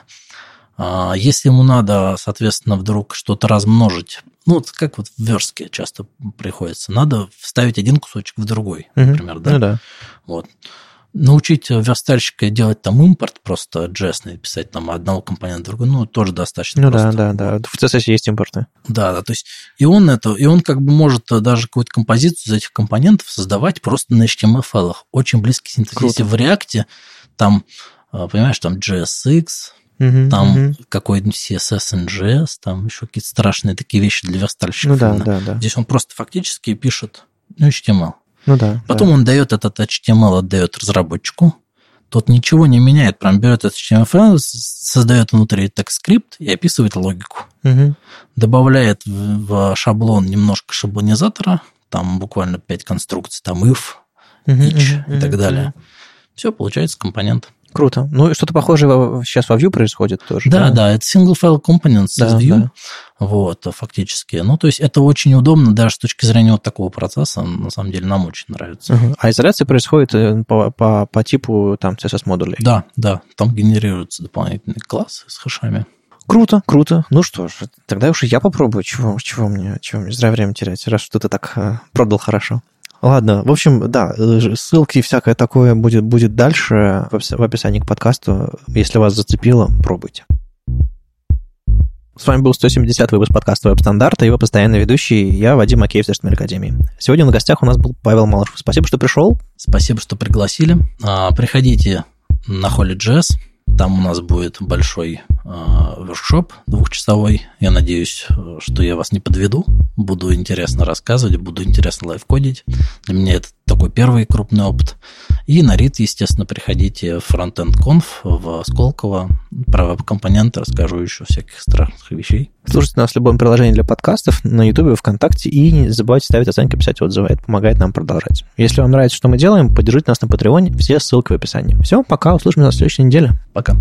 А если ему надо, соответственно, вдруг что-то размножить, ну, вот как вот в верстке часто приходится, надо вставить один кусочек в другой, uh-huh. например, да? Ну, да. Вот научить верстальщика делать там импорт просто JS писать там одного компонента другой, ну, тоже достаточно ну, просто. да, да, да. В CSS есть импорты. Да, да, то есть и он это, и он как бы может даже какую-то композицию из этих компонентов создавать просто на HTML-файлах. Очень близкий синтез. Если в React там, а, понимаешь, там JSX, Угу, там угу. какой-нибудь CSS NGS, там еще какие-то страшные такие вещи для верстальщиков. Ну да, да, да. Здесь он просто фактически пишет ну, HTML. Ну да. Потом да. он дает этот HTML, отдает разработчику. тот ничего не меняет. Прям берет этот HTML, создает внутри текст-скрипт и описывает логику. Угу. Добавляет в шаблон немножко шаблонизатора, там буквально 5 конструкций, там if, each и так далее. Все, получается компонент. Круто. Ну, что-то похожее сейчас во Vue происходит тоже. Да, да, да это single file components да, из Vue. Да. Вот, фактически. Ну, то есть это очень удобно даже с точки зрения вот такого процесса. На самом деле нам очень нравится. Угу. А изоляция происходит э, по, по, по типу там CSS-модулей? Да, да. Там генерируются дополнительные классы с хэшами. Круто, круто. Ну что ж, тогда уж и я попробую. Чего, чего мне, чего мне зря время терять, раз что ты так э, продал хорошо. Ладно, в общем, да, ссылки и всякое такое будет, будет дальше в описании к подкасту. Если вас зацепило, пробуйте. С вами был 170 выпуск подкаста «Веб-стандарты» и его постоянный ведущий, я, Вадим Макеев с Академии. Сегодня на гостях у нас был Павел Малышев. Спасибо, что пришел. Спасибо, что пригласили. А, приходите на Holy.js, там у нас будет большой э, воркшоп двухчасовой. Я надеюсь, что я вас не подведу. Буду интересно рассказывать, буду интересно лайвкодить. Для меня это такой первый крупный опыт. И на РИТ, естественно, приходите в Frontend Conf в Сколково. Про веб-компоненты расскажу еще всяких страшных вещей. Слушайте нас в любом приложении для подкастов, на YouTube, ВКонтакте, и не забывайте ставить оценки, писать отзывы. Это помогает нам продолжать. Если вам нравится, что мы делаем, поддержите нас на Патреоне. Все ссылки в описании. Все, пока, услышимся на следующей неделе. Пока.